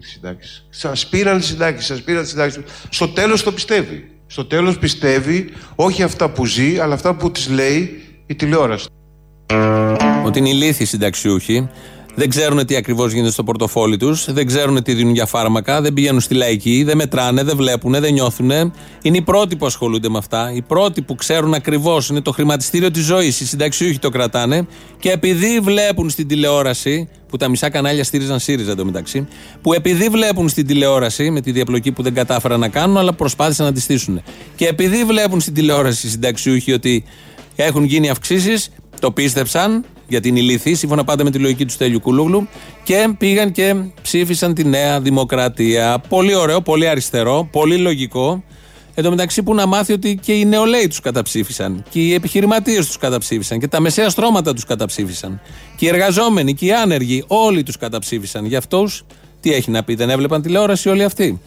τις συντάξεις. Σας πήραν τις συντάξεις, σας πήραν τις συντάξεις. Στο τέλος το πιστεύει. Στο τέλος πιστεύει όχι αυτά που ζει, αλλά αυτά που της λέει η τηλεόραση. Ότι είναι ηλίθιοι συνταξιούχοι. Δεν ξέρουν τι ακριβώς γίνεται στο πορτοφόλι τους, δεν ξέρουν τι δίνουν για φάρμακα, δεν πηγαίνουν στη λαϊκή, δεν μετράνε, δεν βλέπουν, δεν νιώθουν. Είναι οι πρώτοι που ασχολούνται με αυτά. Οι πρώτοι που ξέρουν ακριβώς είναι το χρηματιστήριο της ζωής. Οι συνταξιούχοι το κρατάνε και επειδή βλέπουν στην τηλεόραση, που τα μισά κανάλια στήριζαν ΣΥΡΙΖΑ εντωμεταξύ, που επειδή βλέπουν στην τηλεόραση με τη διαπλοκή που δεν κατάφεραν να κάνουν, αλλά προσπάθησαν να τη στήσουν. Και επειδή βλέπουν στην τηλεόραση οι συνταξιούχοι ότι έχουν γίνει αυξήσεις, το πίστεψαν γιατί είναι ηλίθιοι, σύμφωνα πάντα με τη λογική του Στέλιου Κούλογλου, και πήγαν και ψήφισαν τη Νέα Δημοκρατία. Πολύ ωραίο, πολύ αριστερό, πολύ λογικό. Εν τω μεταξύ που να μάθει ότι και οι νεολαίοι τους καταψήφισαν, και οι επιχειρηματίες τους καταψήφισαν, και τα μεσαία στρώματα τους καταψήφισαν, και οι εργαζόμενοι και οι άνεργοι, όλοι τους καταψήφισαν. Για αυτούς τι έχει να πει, δεν έβλεπαν τηλεόραση όλοι αυτοί.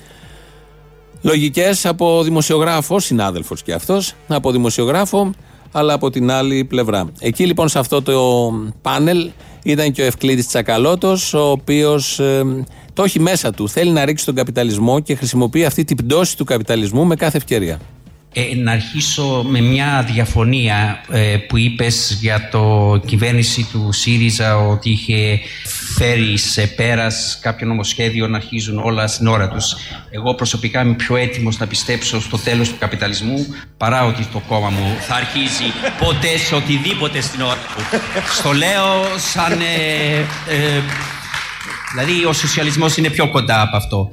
Λογικές από δημοσιογράφο, συνάδελφος και αυτός, από δημοσιογράφο, αλλά από την άλλη πλευρά. Εκεί λοιπόν σε αυτό το πάνελ ήταν και ο Ευκλήδης Τσακαλώτος, ο οποίος ε, το έχει μέσα του. Θέλει να ρίξει τον καπιταλισμό και χρησιμοποιεί αυτή την πτώση του καπιταλισμού με κάθε ευκαιρία. Ε, να αρχίσω με μια διαφωνία ε, που είπες για το κυβέρνηση του ΣΥΡΙΖΑ ότι είχε φέρει σε πέρας κάποιο νομοσχέδιο να αρχίζουν όλα στην ώρα τους. Εγώ προσωπικά είμαι πιο έτοιμος να πιστέψω στο τέλος του καπιταλισμού παρά ότι το κόμμα μου θα αρχίζει ποτέ σε οτιδήποτε στην ώρα του. Στο λέω σαν... Ε, ε, δηλαδή ο σοσιαλισμός είναι πιο κοντά από αυτό.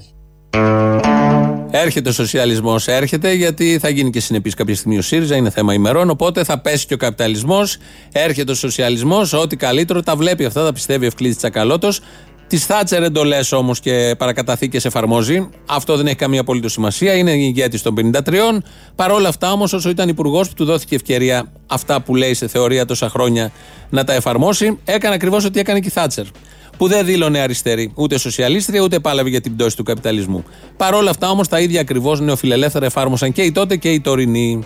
Έρχεται ο σοσιαλισμός, έρχεται γιατί θα γίνει και συνεπής κάποια στιγμή ο ΣΥΡΙΖΑ, είναι θέμα ημερών. Οπότε θα πέσει και ο καπιταλισμός. Έρχεται ο σοσιαλισμός, ό,τι καλύτερο τα βλέπει αυτά, τα πιστεύει ο Ευκλήτη Τσακαλώτος. Τις Θάτσερ εντολέ όμως και παρακαταθήκε εφαρμόζει. Αυτό δεν έχει καμία απολύτως σημασία. Είναι ηγέτη των 53. Παρ' όλα αυτά όμως, όσο ήταν υπουργός που του δόθηκε ευκαιρία αυτά που λέει σε θεωρία τόσα χρόνια να τα εφαρμόσει, έκανε ακριβώς ό,τι έκανε και η Θάτσερ που δεν δήλωνε αριστερή, ούτε σοσιαλίστρια, ούτε πάλαβε για την πτώση του καπιταλισμού. Παρ' όλα αυτά όμως τα ίδια ακριβώς νεοφιλελεύθερα εφάρμοσαν και οι τότε και οι τωρινοί.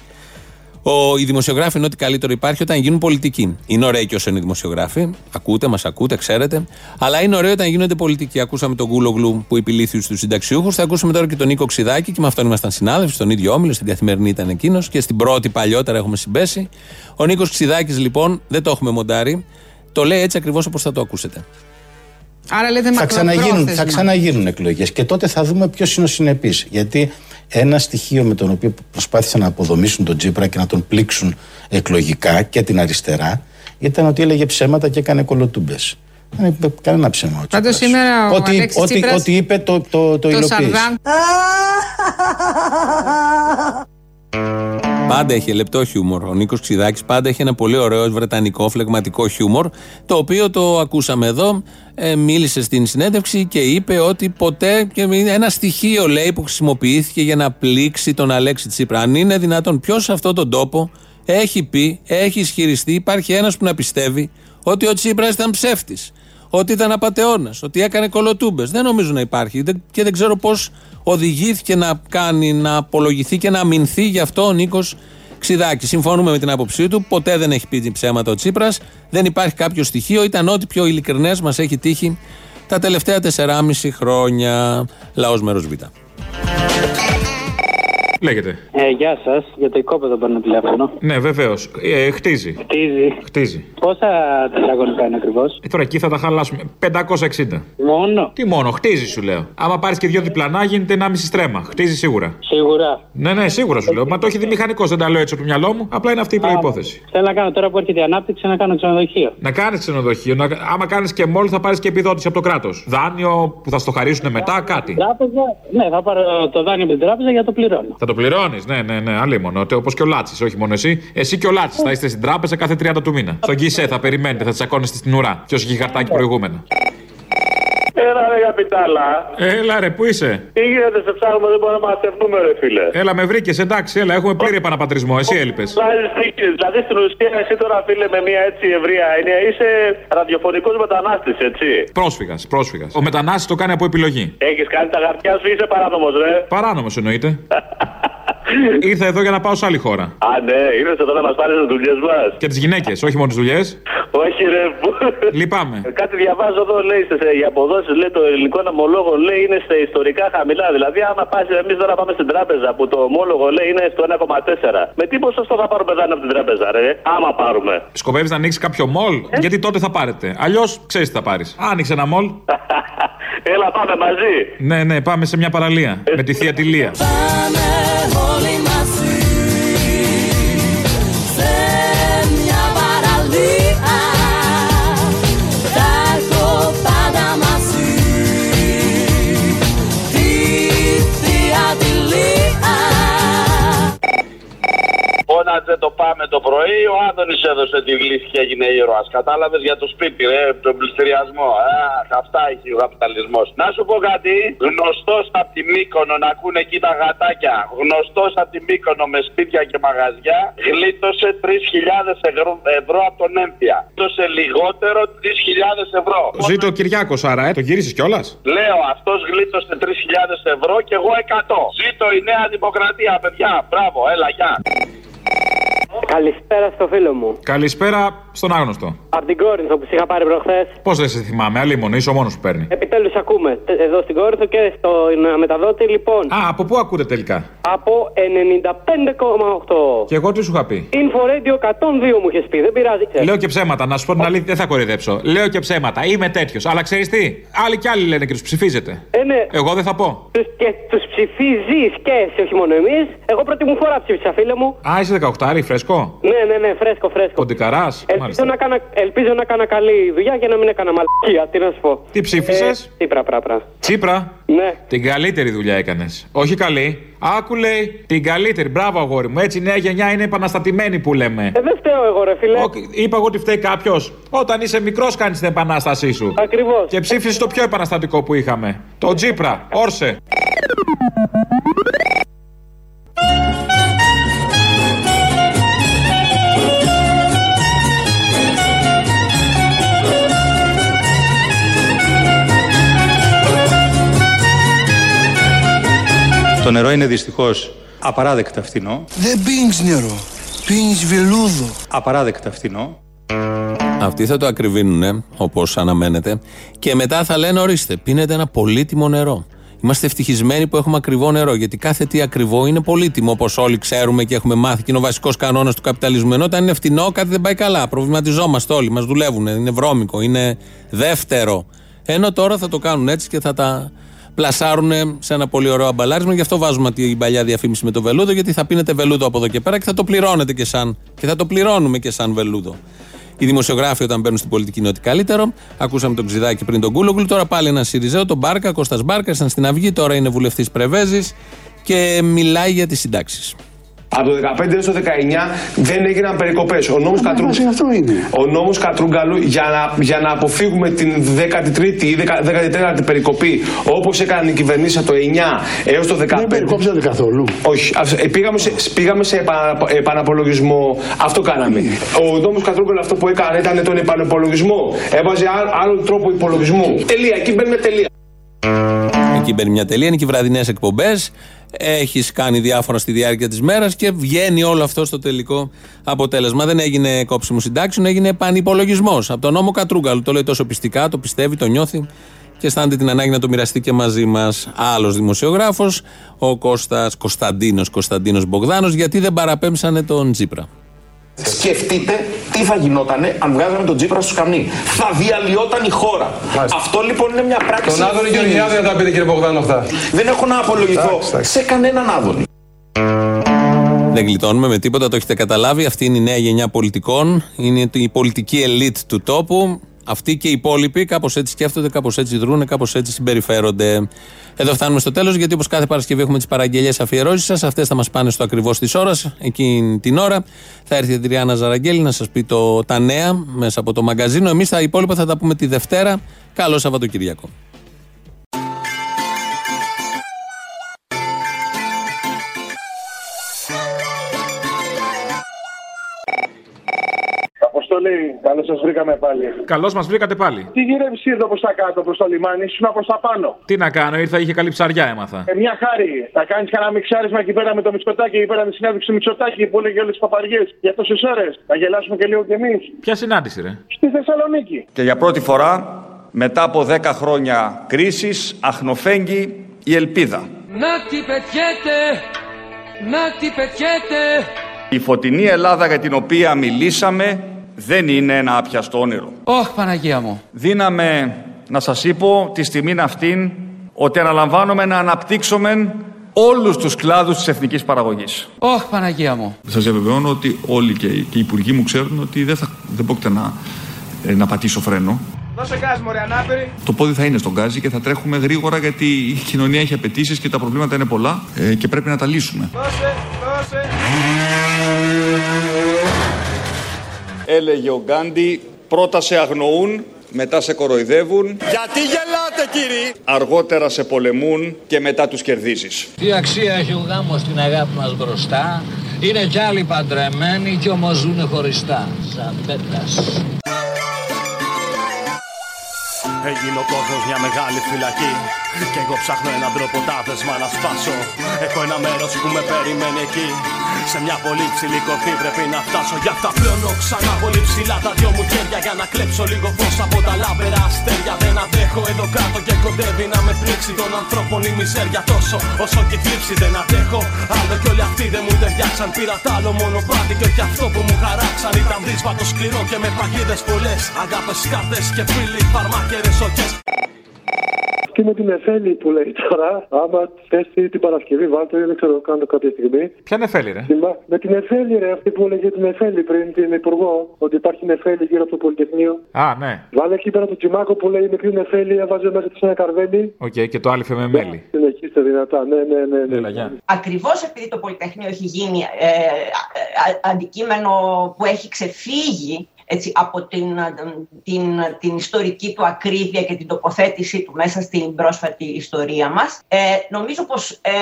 Ο, οι δημοσιογράφοι είναι ό,τι καλύτερο υπάρχει όταν γίνουν πολιτικοί. Είναι ωραίοι και όσο είναι οι δημοσιογράφοι. Ακούτε, μας ακούτε, ξέρετε. Αλλά είναι ωραίο όταν γίνονται πολιτικοί. Ακούσαμε τον Κούλογλου που επιλήθη στους συνταξιούχους. Θα ακούσουμε τώρα και τον Νίκο Ξιδάκη και με αυτόν ήμασταν συνάδελφοι. Στον ίδιο όμιλο, στην καθημερινή ήταν εκείνος και στην πρώτη παλιότερα έχουμε συμπέσει. Ο Νίκος Ξιδάκη λοιπόν δεν το έχουμε μοντάρει. Το λέει έτσι ακριβώς όπως θα το ακούσετε. Άρα λέτε θα ξαναγίνουν, θα ξαναγίνουν εκλογές και τότε θα δούμε ποιος είναι ο συνεπής. Γιατί ένα στοιχείο με τον οποίο προσπάθησαν να αποδομήσουν τον Τζίπρα και να τον πλήξουν εκλογικά και την αριστερά ήταν ότι έλεγε ψέματα και έκανε κολοτούμπες. Δεν είπε κανένα ψέμα. Πάντως σήμερα ο ότι, Αλέξης ότι, Τσίπρας, ότι είπε το, το, το, το υλοποίησε. Πάντα έχει λεπτό χιούμορ. Ο Νίκος Ξιδάκη πάντα έχει ένα πολύ ωραίο βρετανικό φλεγματικό χιούμορ, το οποίο το ακούσαμε εδώ. Ε, μίλησε στην συνέντευξη και είπε ότι ποτέ. Και ένα στοιχείο λέει που χρησιμοποιήθηκε για να πλήξει τον Αλέξη Τσίπρα. Αν είναι δυνατόν, ποιος σε αυτόν τον τόπο έχει πει, έχει ισχυριστεί, υπάρχει ένας που να πιστεύει ότι ο Τσίπρας ήταν ψεύτης. Ότι ήταν απαταιώνας, ότι έκανε κολοτούμπες. Δεν νομίζω να υπάρχει Δεν- και δεν ξέρω πώς οδηγήθηκε να κάνει, να απολογηθεί και να αμυνθεί γι' αυτό ο Νίκος Ξιδάκη. Συμφωνούμε με την άποψή του. Ποτέ δεν έχει πει ψέματα ο Τσίπρας. Δεν υπάρχει κάποιο στοιχείο. Ήταν ό,τι πιο ειλικρινές μας έχει τύχει τα τελευταία 4,5 χρόνια. Λαός μέρος Β. Λέγεται. Ε, γεια σας, για το οικόπεδο παίρνω τηλέφωνο. Ναι, βεβαίως. Ε, χτίζει. Χτίζει. Χτίζει. Πόσα τετραγωνικά είναι ακριβώς; Ε, τώρα εκεί θα τα χαλάσουμε. 560. Μόνο; Τι μόνο, χτίζει σου λέω. Άμα πάρεις και δύο διπλανά γίνεται 1,5 στρέμμα. Χτίζει σίγουρα. Σίγουρα. Ναι, ναι, σίγουρα σου λέω. Μα το έχει δει μηχανικός, δεν τα λέω έτσι από το μυαλό μου. Απλά είναι αυτή η προπόθεση. Θέλω να κάνω τώρα που έρχεται η ανάπτυξη να κάνω ξενοδοχείο. Να κάνεις ξενοδοχείο. Να... Άμα κάνεις και μόλι θα πάρεις και επιδότηση από το κράτος. Δάνειο που θα στο χαρίσουν μετά, κάτι. Τράπεζα, ναι, θα πάρω το δάνειο με την τράπεζα για το πληρώνω. Θα το πληρώνεις, ναι, ναι, ναι, αλίμονο. Όπως και ο Λάτσης, όχι μόνο εσύ. Εσύ και ο Λάτσης θα είστε στην τράπεζα κάθε 30 του μήνα. Στον Κισέ θα περιμένετε, θα τσακώνεστε στην ουρά. Ποιο έχει χαρτάκι προηγούμενα. Έλα ρε καπιτάλα. Έλα ρε, πού είσαι; Τι γίνεται σε ψάχνουμε, δεν μπορούμε να μαθαίνουμε ρε φίλε. Έλα, με βρήκες, εντάξει, έλα, έχουμε πλήρη επαναπατρισμό. Εσύ έλειπες. Βάζεις δίκιο. Δηλαδή στην ουσία εσύ τώρα φίλε με μια έτσι ευρεία έννοια είσαι ραδιοφωνικός μετανάστης έτσι. Πρόσφυγας, πρόσφυγας. Ο μετανάστης το κάνει από επιλογή. Έχεις κάνει τα χαρτιά σου ή είσαι παράνομος ρε. Παράνομος εννοείται. Ήρθα εδώ για να πάω σε άλλη χώρα. Α ναι, ήρθες εδώ να μας πάρεις τις δουλειές μας. Και τις γυναίκες, όχι μόνο τις δουλειές. Όχι ρε. που- Λυπάμαι. Κάτι διαβάζω εδώ, λέει, σε, οι αποδόσεις, λέει, το ελληνικό ομολόγο, λέει, είναι στα ιστορικά χαμηλά. Δηλαδή, άμα πας, εμείς τώρα πάμε στην τράπεζα που το ομόλογο, λέει, είναι στο 1,4. Με τι ποσοστό θα πάρουμε δάνειο από την τράπεζα, ρε, άμα πάρουμε. Σκοπεύεις να ανοίξεις κάποιο μολ, γιατί τότε θα πάρετε. Αλλιώς ξέρεις τι θα πάρεις. Άνοιξε ένα μολ. Έλα, πάμε μαζί. Ναι, ναι, πάμε σε μια παραλία. Με τη θεία Τιλία. όλοι μαζί Φώναζε το πάμε το πρωί, ο Άδωνης έδωσε τη λύση και έγινε ήρωας. Κατάλαβες για το σπίτι, ρε, τον πληστηριασμό. Αχ, αυτά έχει ο καπιταλισμός. Να σου πω κάτι, γνωστός από τη Μύκονο να ακούνε εκεί τα γατάκια. Γνωστός από τη Μύκονο με σπίτια και μαγαζιά, γλίτωσε 3.000 ευρώ, ευρώ από τον Έμπια. Γλίτωσε λιγότερο 3.000 ευρώ. Ζήτω ο Κυριάκος, άρα, ε, το γυρίσει κιόλας; Λέω, αυτός γλίτωσε 3.000 ευρώ και εγώ 100. Ζήτω η νέα δημοκρατία, παιδιά. Μπράβο, έλα, γεια. Καλησπέρα στο φίλο μου. Καλησπέρα στον άγνωστο. Από την Κόρινθο που σε είχα πάρει προχθές. Πώς δεν σε θυμάμαι, αλίμονο, είσαι ο μόνος που παίρνει. Επιτέλους ακούμε. Τε- Εδώ στην Κόρινθο και στο ε, μεταδότη, λοιπόν. Α, από πού ακούτε τελικά; Από 95,8. Και εγώ τι σου είχα πει; Info Radio 102 μου είχες πει, δεν πειράζει. Λέω και ψέματα, να σου πω την αλήθεια, δεν θα κορυδέψω. Λέω και ψέματα, είμαι τέτοιος. Αλλά ξέρεις τι, άλλοι κι άλλοι λένε και τους ψηφίζετε. Ε, ναι. Εγώ δεν θα πω. Τους, και τους ψηφίζεις και εσύ, όχι μόνο εμείς. Εγώ πρώτη μου φορά ψήφισα, φίλε μου. Α, είσαι 18, φρέσκο; Ναι, ναι, ναι, φρέσκο, φρέσκο. Ποντικαράς. Ελπίζω να, κάνα, ελπίζω να κάνα καλή δουλειά για να μην έκανα μαλακία. Τι να σου πω. Τι ψήφισες; Τι πρα, πρα, πρα. Τσίπρα; Ναι. Την καλύτερη δουλειά έκανες. Όχι καλή. Άκου λέει την καλύτερη. Μπράβο, αγόρι μου. Έτσι η νέα γενιά είναι επαναστατημένη που λέμε. Ε, δεν φταίω εγώ, ρε φίλε. Είπα εγώ ότι φταίει κάποιος. Όταν είσαι μικρός, κάνεις την επανάστασή σου. Ακριβώς. Και ψήφισες το πιο επαναστατικό που είχαμε. Το Τζίπρα. Όρσε. Το νερό είναι δυστυχώς απαράδεκτα φθηνό. Δεν πίνεις νερό. Πίνεις βελούδο. Απαράδεκτα φθηνό. Αυτοί θα το ακριβίνουν όπως αναμένεται και μετά θα λένε: Ορίστε, πίνετε ένα πολύτιμο νερό. Είμαστε ευτυχισμένοι που έχουμε ακριβό νερό, γιατί κάθε τι ακριβό είναι πολύτιμο, όπως όλοι ξέρουμε και έχουμε μάθει και είναι ο βασικός κανόνας του καπιταλισμού. Ενώ όταν είναι φτηνό, κάτι δεν πάει καλά. Προβληματιζόμαστε όλοι, μας δουλεύουν, είναι βρώμικο, είναι δεύτερο. Ενώ τώρα θα το κάνουν έτσι και θα τα πλασάρουν σε ένα πολύ ωραίο αμπαλάρισμα. Γι' αυτό βάζουμε την παλιά διαφήμιση με το βελούδο, γιατί θα πίνετε βελούδο από εδώ και πέρα και θα το πληρώνετε και σαν. και θα το πληρώνουμε και σαν βελούδο. Οι δημοσιογράφοι όταν μπαίνουν στην πολιτική είναι ότι καλύτερο. Ακούσαμε τον Ξιδάκη πριν τον Κούλογλου. Τώρα πάλι ένα Σιριζέο, τον Μπάρκα, Κώστας Μπάρκας, ήταν στην Αυγή. Τώρα είναι βουλευτής Πρεβέζης και μιλάει για τις συντάξεις. Από το 15 έως το 19 δεν έγιναν περικοπές. Ο νόμος, Κατρού... Ο νόμος Κατρούγκαλου για να, για να αποφύγουμε την 13η ή 14η περικοπή όπως έκαναν οι κυβερνήσεις από το 9 έως το 15. Δεν περικόψατε καθόλου. Όχι. Ας- ε, Πήγαμε σε, πήγαμε σε επα- επαναπολογισμό. Αυτό κάναμε. Ο νόμος Κατρούγκαλου αυτό που έκανε ήταν τον επαναπολογισμό. Έβαζε άλλο, άλλο τρόπο υπολογισμού. Τελεία. Εκεί μπαίνει μια τελεία. Εκεί μπαίνει μια τελεία, είναι και οι βραδινές εκπομπές. Έχεις κάνει διάφορα στη διάρκεια της μέρας και βγαίνει όλο αυτό στο τελικό αποτέλεσμα. Δεν έγινε κόψιμο συντάξεων, έγινε επανυπολογισμός από τον νόμο Κατρούγκαλου. Το λέει τόσο πιστικά, το πιστεύει, το νιώθει και αισθάνεται την ανάγκη να το μοιραστεί και μαζί μας. Άλλος δημοσιογράφος, ο Κώστας Κωνσταντίνος Κωνσταντίνος Μπογδάνος, γιατί δεν παραπέμψανε τον Τζίπρα. Σκεφτείτε τι θα γινότανε αν βγάζαμε τον Τζίπρα στο σκαμνί. Θα διαλυόταν η χώρα. Αυτό λοιπόν είναι μια πράξη. Τον Άδωνη ευθύνης. Γεωργιάδη να τα πείτε κύριε Μπογδάνο αυτά. Δεν έχω να απολογηθώ σε κανέναν Άδωνη. Δεν γλιτώνουμε με τίποτα, το έχετε καταλάβει. Αυτή είναι η νέα γενιά πολιτικών. Είναι η πολιτική ελίτ του τόπου. Αυτοί και οι υπόλοιποι κάπως έτσι σκέφτονται, κάπως έτσι δρούν, κάπως έτσι συμπεριφέρονται. Εδώ φτάνουμε στο τέλος, γιατί όπως κάθε Παρασκευή έχουμε τις παραγγελίες αφιερώσεις σας. Αυτές θα μας πάνε στο ακριβώς της ώρας. Εκείνη την ώρα θα έρθει η Αντριάννα Ζαραγγέλη να σας πει το, τα νέα μέσα από το μαγκαζίνο. Εμείς τα υπόλοιπα θα τα πούμε τη Δευτέρα. Καλό Σαββατοκύριακο. Αποστολή, καλώς σας βρήκαμε πάλι. Καλώς μας βρήκατε πάλι. Τι γυρεύει ήρθα προς τα κάτω, προς το λιμάνι, ήσουν προ τα πάνω. Τι να κάνω, ήρθα, είχε καλή ψαριά, έμαθα. Ε, μια χάρη. Θα κάνεις κανένα μιξάρισμα εκεί πέρα με το Μητσοτάκι, εκεί πέρα με τη συνέντευξη του Μητσοτάκι που έλεγε όλες τις παπαριές για τόσες ώρες. Θα γελάσουμε και λίγο κι εμείς. Ποια συνάντηση, ρε; Στη Θεσσαλονίκη. Και για πρώτη φορά, μετά από 10 χρόνια κρίσης, αχνοφέγγει η ελπίδα. Να τι πετιέται, να τι πετιέται. Η φωτεινή Ελλάδα για την οποία μιλήσαμε δεν είναι ένα άπιαστο όνειρο. Ωχ, Παναγία μου. Δύναμε, να σας είπω, τη στιγμή αυτήν ότι αναλαμβάνουμε να αναπτύξουμε όλους τους κλάδους της εθνικής παραγωγής. Ωχ, Παναγία μου. Σας διαβεβαιώνω ότι όλοι και, οι- και οι υπουργοί μου ξέρουν ότι δεν, θα, δεν πρόκειται να, ε, να πατήσω φρένο. Δώσε γκάζ, μωρέ, ανάπηρη. Το πόδι θα είναι στον γκάζι και θα τρέχουμε γρήγορα γιατί η κοινωνία έχει απαιτήσεις και τα προβλήματα είναι πολλά ε, και πρέπει να τα λύσουμε. Δώσε, δώσε. Έλεγε ο Γκάντι, πρώτα σε αγνοούν, μετά σε κοροϊδεύουν, Γιατί γελάτε, κύριοι. αργότερα σε πολεμούν και μετά τους κερδίζεις. Τι αξία έχει ο γάμος στην αγάπη μας μπροστά; Είναι κι άλλοι παντρεμένοι κι όμως ζουνε χωριστά. Σαν πέτας Έγινε ο κόσμος μια μεγάλη φυλακή. Κι εγώ ψάχνω έναν τρόπο τα δεσμά να σπάσω. Έχω ένα μέρος που με περιμένει εκεί Σε μια πολύ ψηλή κορφή. Πρέπει να φτάσω Γι' αυτά πλώνω ξανά. Πολύ ψηλά τα δυο μου χέρια Για να κλέψω λίγο φως από τα λάμπερα αστέρια. Δεν αντέχω εδώ κάτω και κοντεύει να με πλήξει Των ανθρώπων η μιζέρια. Τόσο όσο και η θλίψη δεν αντέχω. Άλλο κι όλοι αυτοί δεν μου ταιριάξαν. Πήρα τ' άλλο μονοπάτι και όχι αυτό που μου χαράξαν. Ήταν δύσβατο σκληρό και με παγίδες πολλές. Αγάπες, κάρτες και φίλοι, φαρμάκερες οκές Και με την Εφέλη που λέει τώρα, άμα θέσει την Παρασκευή, βάλτε, δεν ξέρω, κάνω κάποια στιγμή. Ποια νεφέλη, ρε; Θυμά- Με την Εφέλη, ρε, αυτή που έλεγε την Εφέλη πριν, την Υπουργό, ότι υπάρχει Νεφέλη γύρω από το Πολυτεχνείο. Α, ναι. Βάλε εκεί πέρα το τσιμάκο που λέει μικρή Νεφέλη, έβαζε μέσα της ένα καρβέλι. Οκ, και το άλειφε με μέλι. Συνεχίστε δυνατά, ναι, ναι, ναι. ναι. Έλα, γεια. Ακριβώς επειδή το Πολυτεχνείο έχει γίνει ε, α- αντικείμενο που έχει ξεφύγει έτσι, από την, α, την, την ιστορική του ακρίβεια και την τοποθέτησή του μέσα στην πρόσφατη ιστορία μας, ε, νομίζω πως ε,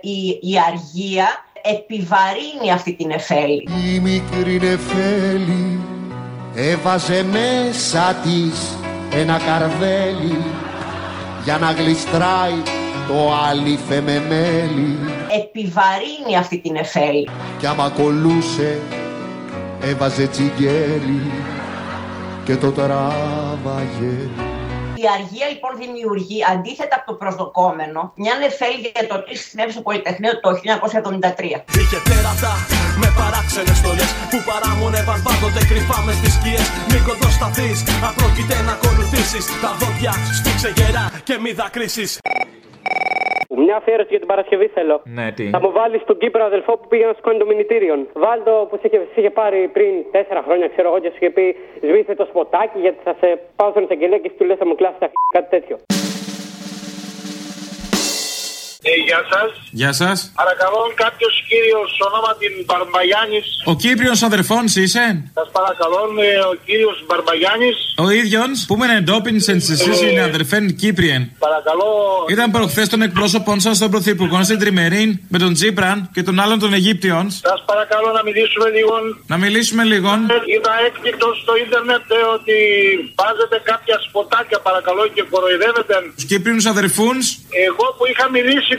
η, η αργία επιβαρύνει αυτή την εφέλη. Η μικρή νεφέλη έβαζε μέσα της ένα καρβέλι για να γλιστράει το άλυφε με μέλι Επιβαρύνει αυτή την εφέλη. κι άμα κολούσε έβαζε τσιγκέλι και το τράβαγε. Η αργία λοιπόν δημιουργεί, αντίθετα από το προσδοκόμενο, μια νεφέλη για το τι συνέβη στο Πολυτεχνείο το 1973. Είχε τέρατα με παράξενες στολές που παράμονευαν πάντοτε κρυφά μες στις σκιές. Μην κοντοσταθείς, αν πρόκειται να ακολουθήσεις Τα δόντια σφίξε γερά και μη δακρύσεις Μια αφιέρωση για την Παρασκευή θέλω. Ναι, τι. Θα μου βάλεις τον Κύπρο αδελφό που πήγε να σηκώνει το μηνυτήριον. Βάλ το που σε είχε, σε είχε πάρει πριν τέσσερα χρόνια, ξέρω εγώ, και σου είχε πει Σβήστε το σποτάκι γιατί θα σε πάω στον εισαγγελέα και σου λε θα μου κλάσεις τα χ... κάτι τέτοιο. Ε, γεια σας. Γεια σας. Παρακαλώ κάποιος κύριος ονόματι Μπαρμπαγιάννης. Ο Κύπριος αδερφόνς είσαι; Σας παρακαλώ ε, ο κύριος Μπαρμπαγιάννης. Ο ίδιο που με εντόπιν σε εσείς είναι αδερφέν Κύπριεν. Παρακαλώ. Ήταν προχθές τον εκπρόσωπον σας στον Πρωθυπουργό στην Τριμερίν με τον Τζίπραν και τον άλλον των Αιγύπτιων. Σας παρακαλώ να μιλήσουμε λίγο. Να μιλήσουμε λίγο. Είδα έκπληκτο στο ίντερνετ ε, ότι βάζετε κάποια σποτάκια παρακαλώ και κοροϊδεύετε. Τους Κύπριους αδερφούνς. Εγώ που είχα μιλήσει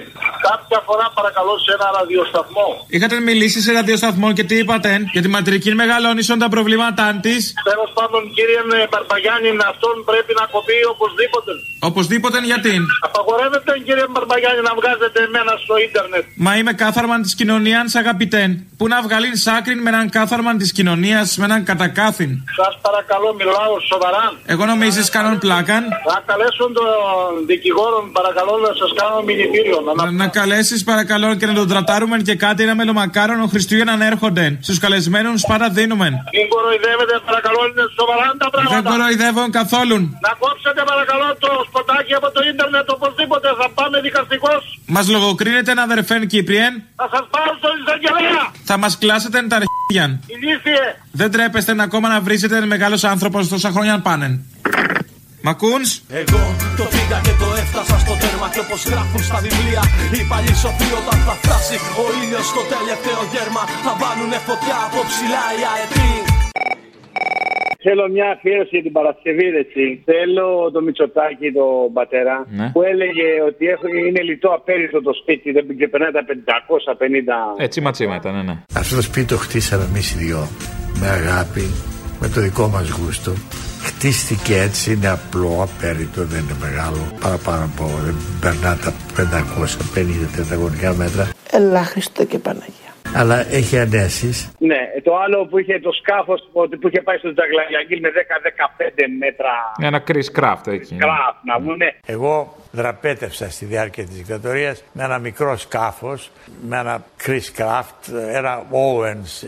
κάποια φορά παρακαλώ σε ένα ραδιοσταθμό. Είχατε μιλήσει σε ραδιοσταθμό και τι είπατε. Για τη ματρική μεγαλώνησον τα προβλήματά της. Τέλος πάντων κύριε Μπαρμπαγιάννη αυτόν πρέπει να κοπεί οπωσδήποτε. Οπωσδήποτε γιατί; Απαγορεύεται κύριε Μπαρμπαγιάννη να βγάζετε εμένα στο ίντερνετ. Μα είμαι κάθαρμαν της κοινωνίας, αγαπητέν. Πού να βγάλει άκρη με έναν κάθαρμαν της κοινωνίας, με έναν κατακάθιν; Σας παρακαλώ, μιλάω σοβαρά. Εγώ νομίζει κάνουν πλάκαν. Να καλέσουν τον δικηγόρο, παρακαλώ, να σας κάνω μηνυτήριο. Να, να καλέσεις παρακαλώ και να τον τρατάρουμε και κάτι ένα μελομακάρονο Χριστούγεννα να έρχονται. Στους καλεσμένους πάντα δίνουμε. Μην κοροϊδεύετε, παρακαλώ, είναι σοβαρά τα πράγματα. Δεν κοροϊδεύω καθόλου. Να κόψετε παρακαλώ το σποτάκι από το ίντερνετ οπωσδήποτε, θα πάμε δικαστικός. Μας λογοκρίνετε ένα αδερφέν Κύπριεν. Θα σας πάω στο εισαγγελέα. Θα μας κλάσετε τα αρχίδια. Ηλίθιε. Δεν τρέπεστε να ακόμα να βρίσετε ένα μεγάλος άνθρωπος τόσα χρόνια πάνε. Μ' ακούς; Εγώ το πήγα και το έφτασα στο τέρμα και όπως γράφουν στα βιβλία Οι παλιοί σοφοί όταν θα φτάσει ο ήλιος στο τελευταίο γέρμα Θα βάλουνε φωτιά από ψηλά οι αετοί Θέλω μια αφιέρωση για την Παρασκευή, έτσι. Θέλω το Μητσοτάκι, τον πατέρα, Ναι. που έλεγε ότι έχω- είναι λιτό απέριστο το σπίτι, δεν ξεπερνάει τα 550. Ε, τσίμα τσίμα ήταν, ναι, ναι. Αυτό το σπίτι το χτίσαμε εμείς οι δυο. Με αγάπη, με το δικό μας γούστο. Χτίστηκε έτσι, είναι απλό, απέριτο, δεν είναι μεγάλο. Παραπάνω από δεν περνά τα 550 τετραγωνικά μέτρα. Ελά Χριστέ και Παναγία. Αλλά έχει ανέσεις. Ναι, το άλλο που είχε το σκάφος που είχε πάει στο Τζαγλαγιαγγίλ με 10-15 μέτρα Ένα Chris Craft εκεί. κράφ να βγουνε. Εγώ δραπέτευσα στη διάρκεια της δικτατορίας με ένα μικρό σκάφος, με ένα Chris Craft, ένα Owens,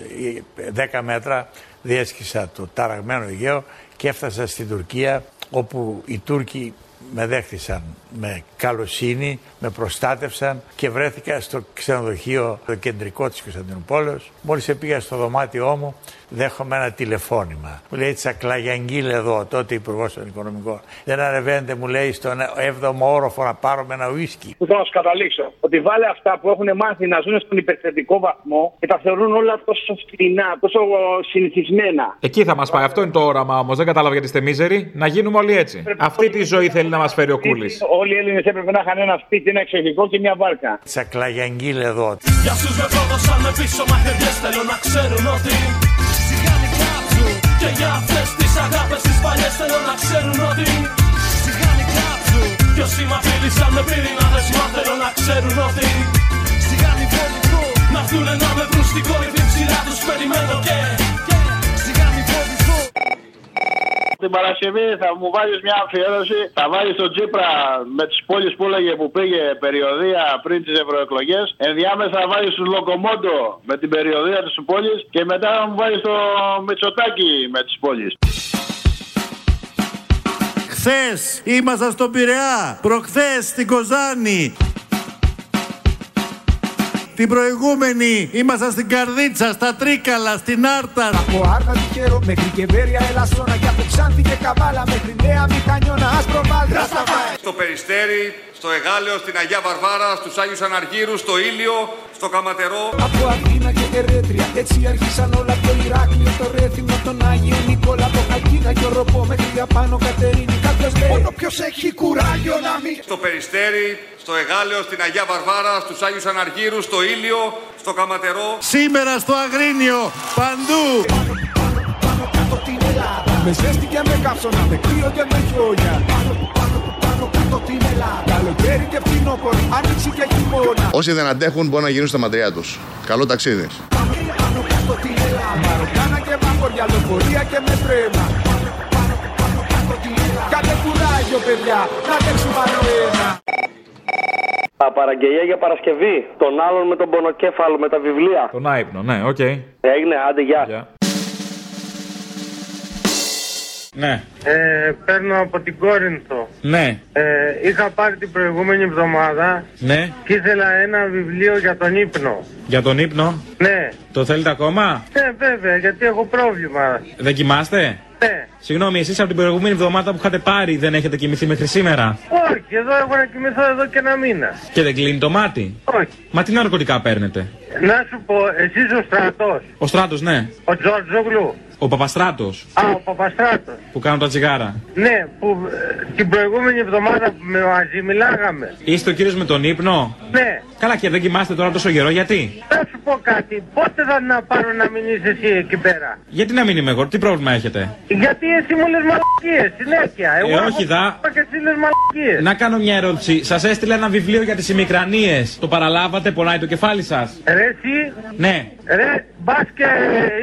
10 μέτρα, διέσχισα το ταραγμένο Αιγαίο και έφτασα στην Τουρκία όπου οι Τούρκοι με δέχτησαν με καλοσύνη, με προστάτευσαν και βρέθηκα στο ξενοδοχείο το κεντρικό της Κωνσταντινούπολης. Μόλις πήγα στο δωμάτιό μου, δέχομαι ένα τηλεφώνημα. Μου λέει Τσακλαγιαγγίλ εδώ, τότε υπουργός των Οικονομικών. Δεν ανεβαίνετε, μου λέει, στον 7ο όροφο να πάρουμε ένα ουίσκι. Που θέλω να σου καταλήξω. Ότι βάλε αυτά που έχουν μάθει να ζουν στον υπερθετικό βαθμό και τα θεωρούν όλα τόσο φτηνά, τόσο συνηθισμένα. Εκεί θα μας πάει. Αυτό είναι το όραμα όμως. Δεν κατάλαβα γιατί είστε μίζεροι. Να γίνουμε όλοι έτσι. Αυτή τη ζωή θέλει να μας φέρει ο Κούλης. Όλοι οι Έλληνες έπρεπε να είχαν ένα σπίτι, ένα εξοχικό και μια βάρκα. Τσακλαγιαγγίλ εδώ. Για στους με πρόδωσαν με πίσω μαχαιριές θέλω να ξέρουν ότι Σιγάνι κάψου Και για αυτές τις αγάπες τις παλιές θέλω να ξέρουν ότι Σιγάνι κάψου Κι όσοι μ' απειλήσαν με πυρηνάδες μα θέλω να ξέρουν ότι Σιγάνι βολικό Να έρθουνε να με βρουν στην κορυφή ψηλά τους περιμένω και Σιγάνι βολικό Την Παρασκευή θα μου βάλεις μια αφιέρωση. Θα βάλεις τον Τσίπρα με τις πόλεις που έλεγε που πήγε περιοδία πριν τις ευρωεκλογές. Ενδιάμεσα θα βάλεις τους Λοκομόντο με την περιοδία της πόλης. Και μετά θα μου βάλεις το Μητσοτάκι με τις πόλεις. Χθες ήμασταν στον Πειραιά, προχθές στην Κοζάνη. Την προηγούμενη ήμασταν στην Καρδίτσα, στα Τρίκαλα, στην Άρτα. Από Άρτα τυχερό μέχρι και Βέρεια Ελασσόνα Και από Ξάνθη και Καβάλα μέχρι Νέα Μηχανιώνα Άσπρο Βάλτρα Στο Περιστέρι, στο Εγάλεο, στην Αγία Βαρβάρα, στους Άγιους Αναργύρους, στο Ήλιο, στο Καματερό. Από Αθήνα και Ερέτρια Έτσι άρχισαν όλα από το Ηράκλειο Το Ρέθυμνο, τον Άγιο Νικόλα Από Χαλκίδα και Οροπό μέχρι απάνω Κατερίνη Κάποιος λέει Μόνο ποιος έχει κουράγιο να μην Στο Περιστέρι, στο Εγάλεο, στην Αγία Βαρβάρα, στους Άγιους Αναργύρους, στο Ήλιο, στο Καματερό. Σήμερα στο Αγρίνιο, παντού. την Ελλάδα Με ζέστη και με κάψωνα, με κρύο και με χιόνια Πάνω, πάνω, πάνω κάτω την Ελλάδα Καλοκαίρι και φθινόπωρο, άνοιξη και χειμώνα Όσοι δεν αντέχουν μπορούν να γυρίσουν στα μαντριά τους. Καλό ταξίδι. Πάνω κάτω την Ελλάδα Μαροκάνα και μαγκοριά, λεωφορεία και με τρένα Πάνω, πάνω, πάνω κάτω την Ελλάδα Κάντε κουράγιο παιδιά, να τρέξουμε άλλο ένα Παραγγελία για Παρασκευή. Τον άλλον με τον πονοκέφαλο με τα βιβλία. Τον άυπνο, ναι, οκ. Έγινε, άντε, γεια. Ναι. Ε, παίρνω από την Κόρινθο. Ναι, Ε, είχα πάρει την προηγούμενη εβδομάδα ναι. και ήθελα ένα βιβλίο για τον ύπνο. Για τον ύπνο; Ναι, Το θέλετε ακόμα; ναι βέβαια, γιατί έχω πρόβλημα. Δεν κοιμάστε; Ναι. Συγγνώμη, εσείς από την προηγούμενη εβδομάδα που είχατε πάρει δεν έχετε κοιμηθεί μέχρι σήμερα; Όχι, εδώ έχω να κοιμηθώ εδώ και ένα μήνα. Και δεν κλείνει το μάτι; Όχι. Μα τι ναρκωτικά παίρνετε; Να σου πω, εσύ ο στρατός, Ο στράτος, ναι. ο Τζορτζογλου, Ο Παπαστράτος α, ο Παπαστράτος. που κάνουν τα τσιγάρα. Ναι, που ε, την προηγούμενη εβδομάδα που με μαζί μιλάγαμε. Είστε ο κύριος με τον ύπνο; Ναι, Καλά και δεν κοιμάστε τώρα τόσο καιρό, γιατί; να σου πω κάτι, πότε θα να πάρω να μην είσαι εσύ εκεί πέρα; Γιατί να μην είμαι εγώ, τι πρόβλημα έχετε; Γιατί εσύ μου λες μαλακίες συνέχεια. Εγώ Ε, έχω όχι, δα. και εσύ λες μαλακίες. Να κάνω μια ερώτηση. Σας έστειλε ένα βιβλίο για τις ημικρανίες. Το παραλάβατε, πονάει το κεφάλι σας; Ρε εσύ, Ναι. ρε, μπας και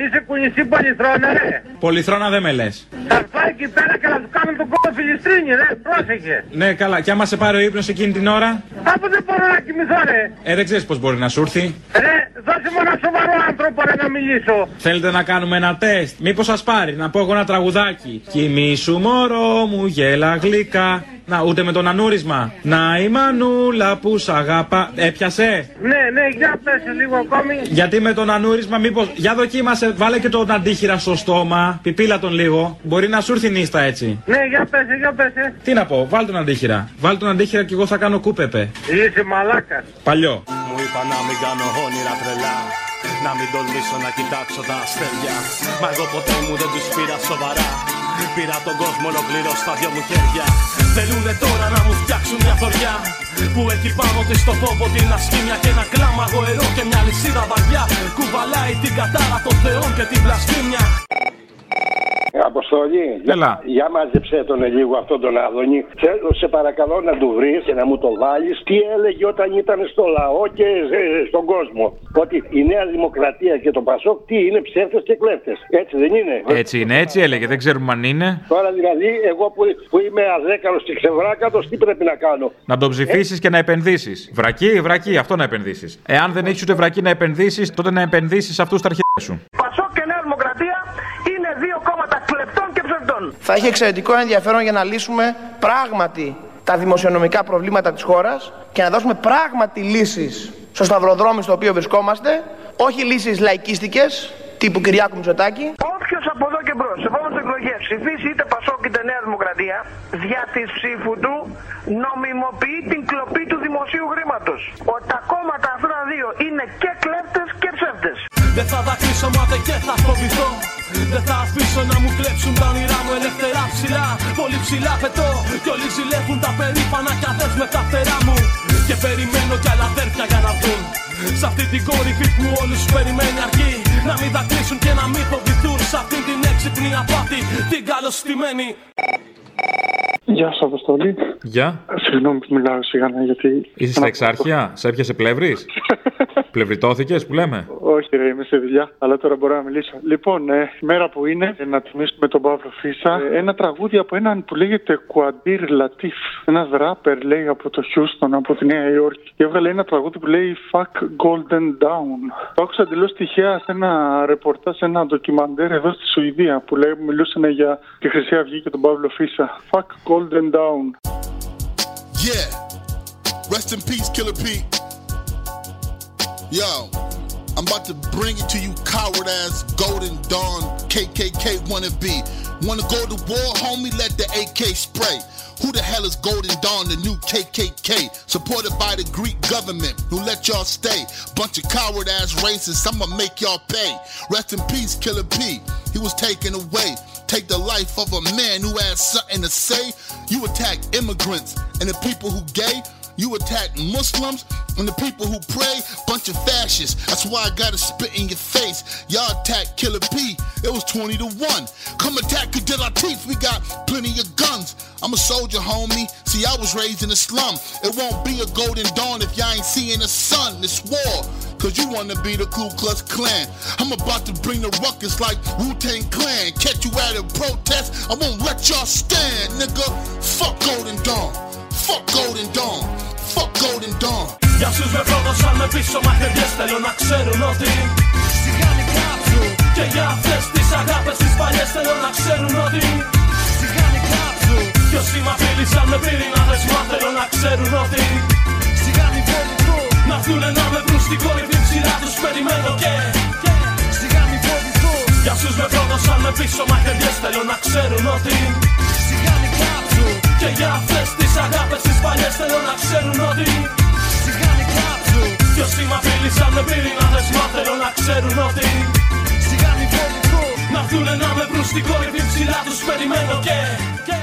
είσαι κουνησί πολυθρόνα ρε. Πολυθρόνα δεν με λες. Θα έρθω εκεί πέρα και να σου κάνω τον κόλλο φιλιστρίνη ρε, πρόσεχε. Ναι, καλά. Και άμα σε πάρει ο ύπνος εκείνη την ώρα; Από δεν μπορώ να κοιμηθώ ρε. Ε, δεν ξέρεις πώς μπορεί να σου έρθει. Ρε, δώσε μου ένα σοβαρό άνθρωπο ρε να μιλήσω. Θέλετε να κάνουμε ένα τεστ; Μήπως σας πάρει να πω εγώ ένα τραγουδάκι; Κοιμήσου μωρό μου, γέλα γλυκά. Να, ούτε με τον ανούρισμα. Να η μανούλα που σ' αγαπά. Έπιασε; Ναι, ναι, για πέσε λίγο ακόμη. Γιατί με τον ανούρισμα, μήπω. Για δοκίμασε, βάλε και τον αντίχειρα στο στόμα. Πιπίλα τον λίγο. Μπορεί να σου έρθει νύστα έτσι. Ναι, για πέσε, για πέσε. Τι να πω, βάλ τον αντίχειρα. Βάλ τον αντίχειρα και εγώ θα κάνω κούπεπε. Είσαι μαλάκας. Παλιό. Μου είπα να μην κάνω όνειρα τρελά Να μην τολμήσω να κοιτάξω τα αστέρια Μα εγώ ποτέ μου δεν τους πήρα σοβαρά Πήρα τον κόσμο ολοκληρώ στα δυο μου χέρια. Θέλουνε τώρα να μου φτιάξουν μια θωριά Που έχει πάνω της το φόβο την ασχήμια Και ένα κλάμα γοερό και μια λυσίδα βαριά. Κουβαλάει την κατάρα των θεών και την βλασφήμια Αποστολή, Έλα. για μάζεψέ τον λίγο αυτόν τον Άδωνη. Θέλω σε παρακαλώ να του βρεις και να μου το βάλεις τι έλεγε όταν ήταν στο λαό και ε, στον κόσμο; Ότι η Νέα Δημοκρατία και το Πασόκ τι είναι ψεύτες και κλέφτες. Έτσι δεν είναι; Έτσι είναι, έτσι έλεγε. Δεν ξέρουμε αν είναι. Τώρα δηλαδή, εγώ που, που είμαι αδέκαλος και ξεβράκατος, τι πρέπει να κάνω; Να τον ψηφίσεις και να επενδύσεις. Βρακί, βρακί, αυτό να επενδύσεις. Εάν δεν έχεις ούτε βρακί να επενδύσεις, τότε να επενδύσεις αυτούς τα αρχαία σου. Πασόκ και Νέα Δημοκρατία Θα έχει εξαιρετικό ενδιαφέρον για να λύσουμε πράγματι τα δημοσιονομικά προβλήματα της χώρας και να δώσουμε πράγματι λύσεις στο σταυροδρόμι στο οποίο βρισκόμαστε, όχι λύσεις λαϊκίστικες τύπου Κυριάκου Μητσοτάκη. Όποιος από εδώ και μπρος, σε επόμενες εκλογές ψηφίσει είτε Πασόκ είτε Νέα Δημοκρατία, δια της ψήφου του νομιμοποιεί την κλοπή του δημοσίου χρήματος. Ότι τα κόμματα αυτά τα δύο είναι και κλέπτες και ψεύτες. Δεν θα δακρύσω μάται και θα φοβηθώ Δεν θα αφήσω να μου κλέψουν τα όνειρά μου ελεύθερα ψηλά. Πολύ ψηλά πετώ Κι όλοι ζηλεύουν τα περήφανα κι αδές με τα φτερά μου. Και περιμένω κι άλλα αδέρφια για να βγουν. Σ' αυτή την κορυφή που όλους περιμένει αρκεί. Να μην δακρύσουν και να μην φοβηθούν. Σ' αυτή την έξυπνη απάτη Την καλωστημένη Γεια σας, Αποστολή. Γεια. Συγγνώμη που μιλάω σιγανά γιατί. Είσαι στα εξάρχεια, σε έπιασε πλεύρης; Πλευριτώθηκες που λέμε; Όχι, ρε, είμαι σε δουλειά, αλλά τώρα μπορώ να μιλήσω. Λοιπόν, ε, η μέρα που είναι, ε, να τιμήσουμε τον Παύλο Φίσα, ε, ένα τραγούδι από έναν που λέγεται Κουαντήρ Λατίφ. Ένα ράπερ, λέει, από το Χιούστον, από τη Νέα Υόρκη. Και έβγαλε ένα τραγούδι που λέει Fuck Golden Down. Το άκουσα εντελώς τυχαία σε ένα ρεπορτάζ, σε ένα ντοκιμαντέρ εδώ στη Σουηδία που λέει, μιλούσαν για τη Χρυσή Αυγή και τον Παύλο Φίσα. Fuck Golden Down. Yeah. Rest in peace, Killer Pete. Yo, I'm about to bring it to you, coward ass Golden Dawn KKK wannabe. Wanna go to war, homie? Let the AK spray. Who the hell is Golden Dawn, the new KKK? Supported by the Greek government who let y'all stay. Bunch of coward ass racists, I'ma make y'all pay. Rest in peace, Killer P. He was taken away. Take the life of a man who has something to say. You attack immigrants and the people who gay. You attack Muslims and the people who pray, bunch of fascists. That's why I gotta spit in your face. Y'all attack Killer P, it was 20 to 1. Come attack Kadil Latif, we got plenty of guns. I'm a soldier, homie. See, I was raised in a slum. It won't be a golden dawn if y'all ain't seeing the sun. This war. Cause you wanna be the Ku Klux Klan. I'm about to bring the ruckus like Wu-Tang Clan. Catch you at a protest, I won't let y'all stand, nigga. Fuck Golden Dawn. Fuck Golden Dawn. Fuck Golden Dawn. Για όσους με πρόδωσαν με πίσω μαχαιριές θέλω να ξέρουν ότι Σιγάνε κάψου Και για αυτές τις αγάπες τις παλιές θέλω να ξέρουν ότι Σιγάνε κάψου Κι όσοι μ' απειλήσαν με πύρινα δεσμά θέλω να ξέρουν ότι Σιγάνε βόλυτο Να βγουνε να με βρουν στην κόρυφη ψηλά τους περιμένω και Σιγάνε βόλυτο Για όσους με πρόδωσαν με πίσω μαχαιριές θέλω να ξέρουν ότι αυτές τις αγάπες τις παλιές θέλω να ξέρουν ότι Σιγά μην κάψουν Κι όσοι μ' απειλήσαν με πύρινα δεσμά θέλω να ξέρουν ότι Σιγά μην φοβηθούν Να έρθουνε να με βρουν στην κορυφή ψηλά τους περιμένω και, και...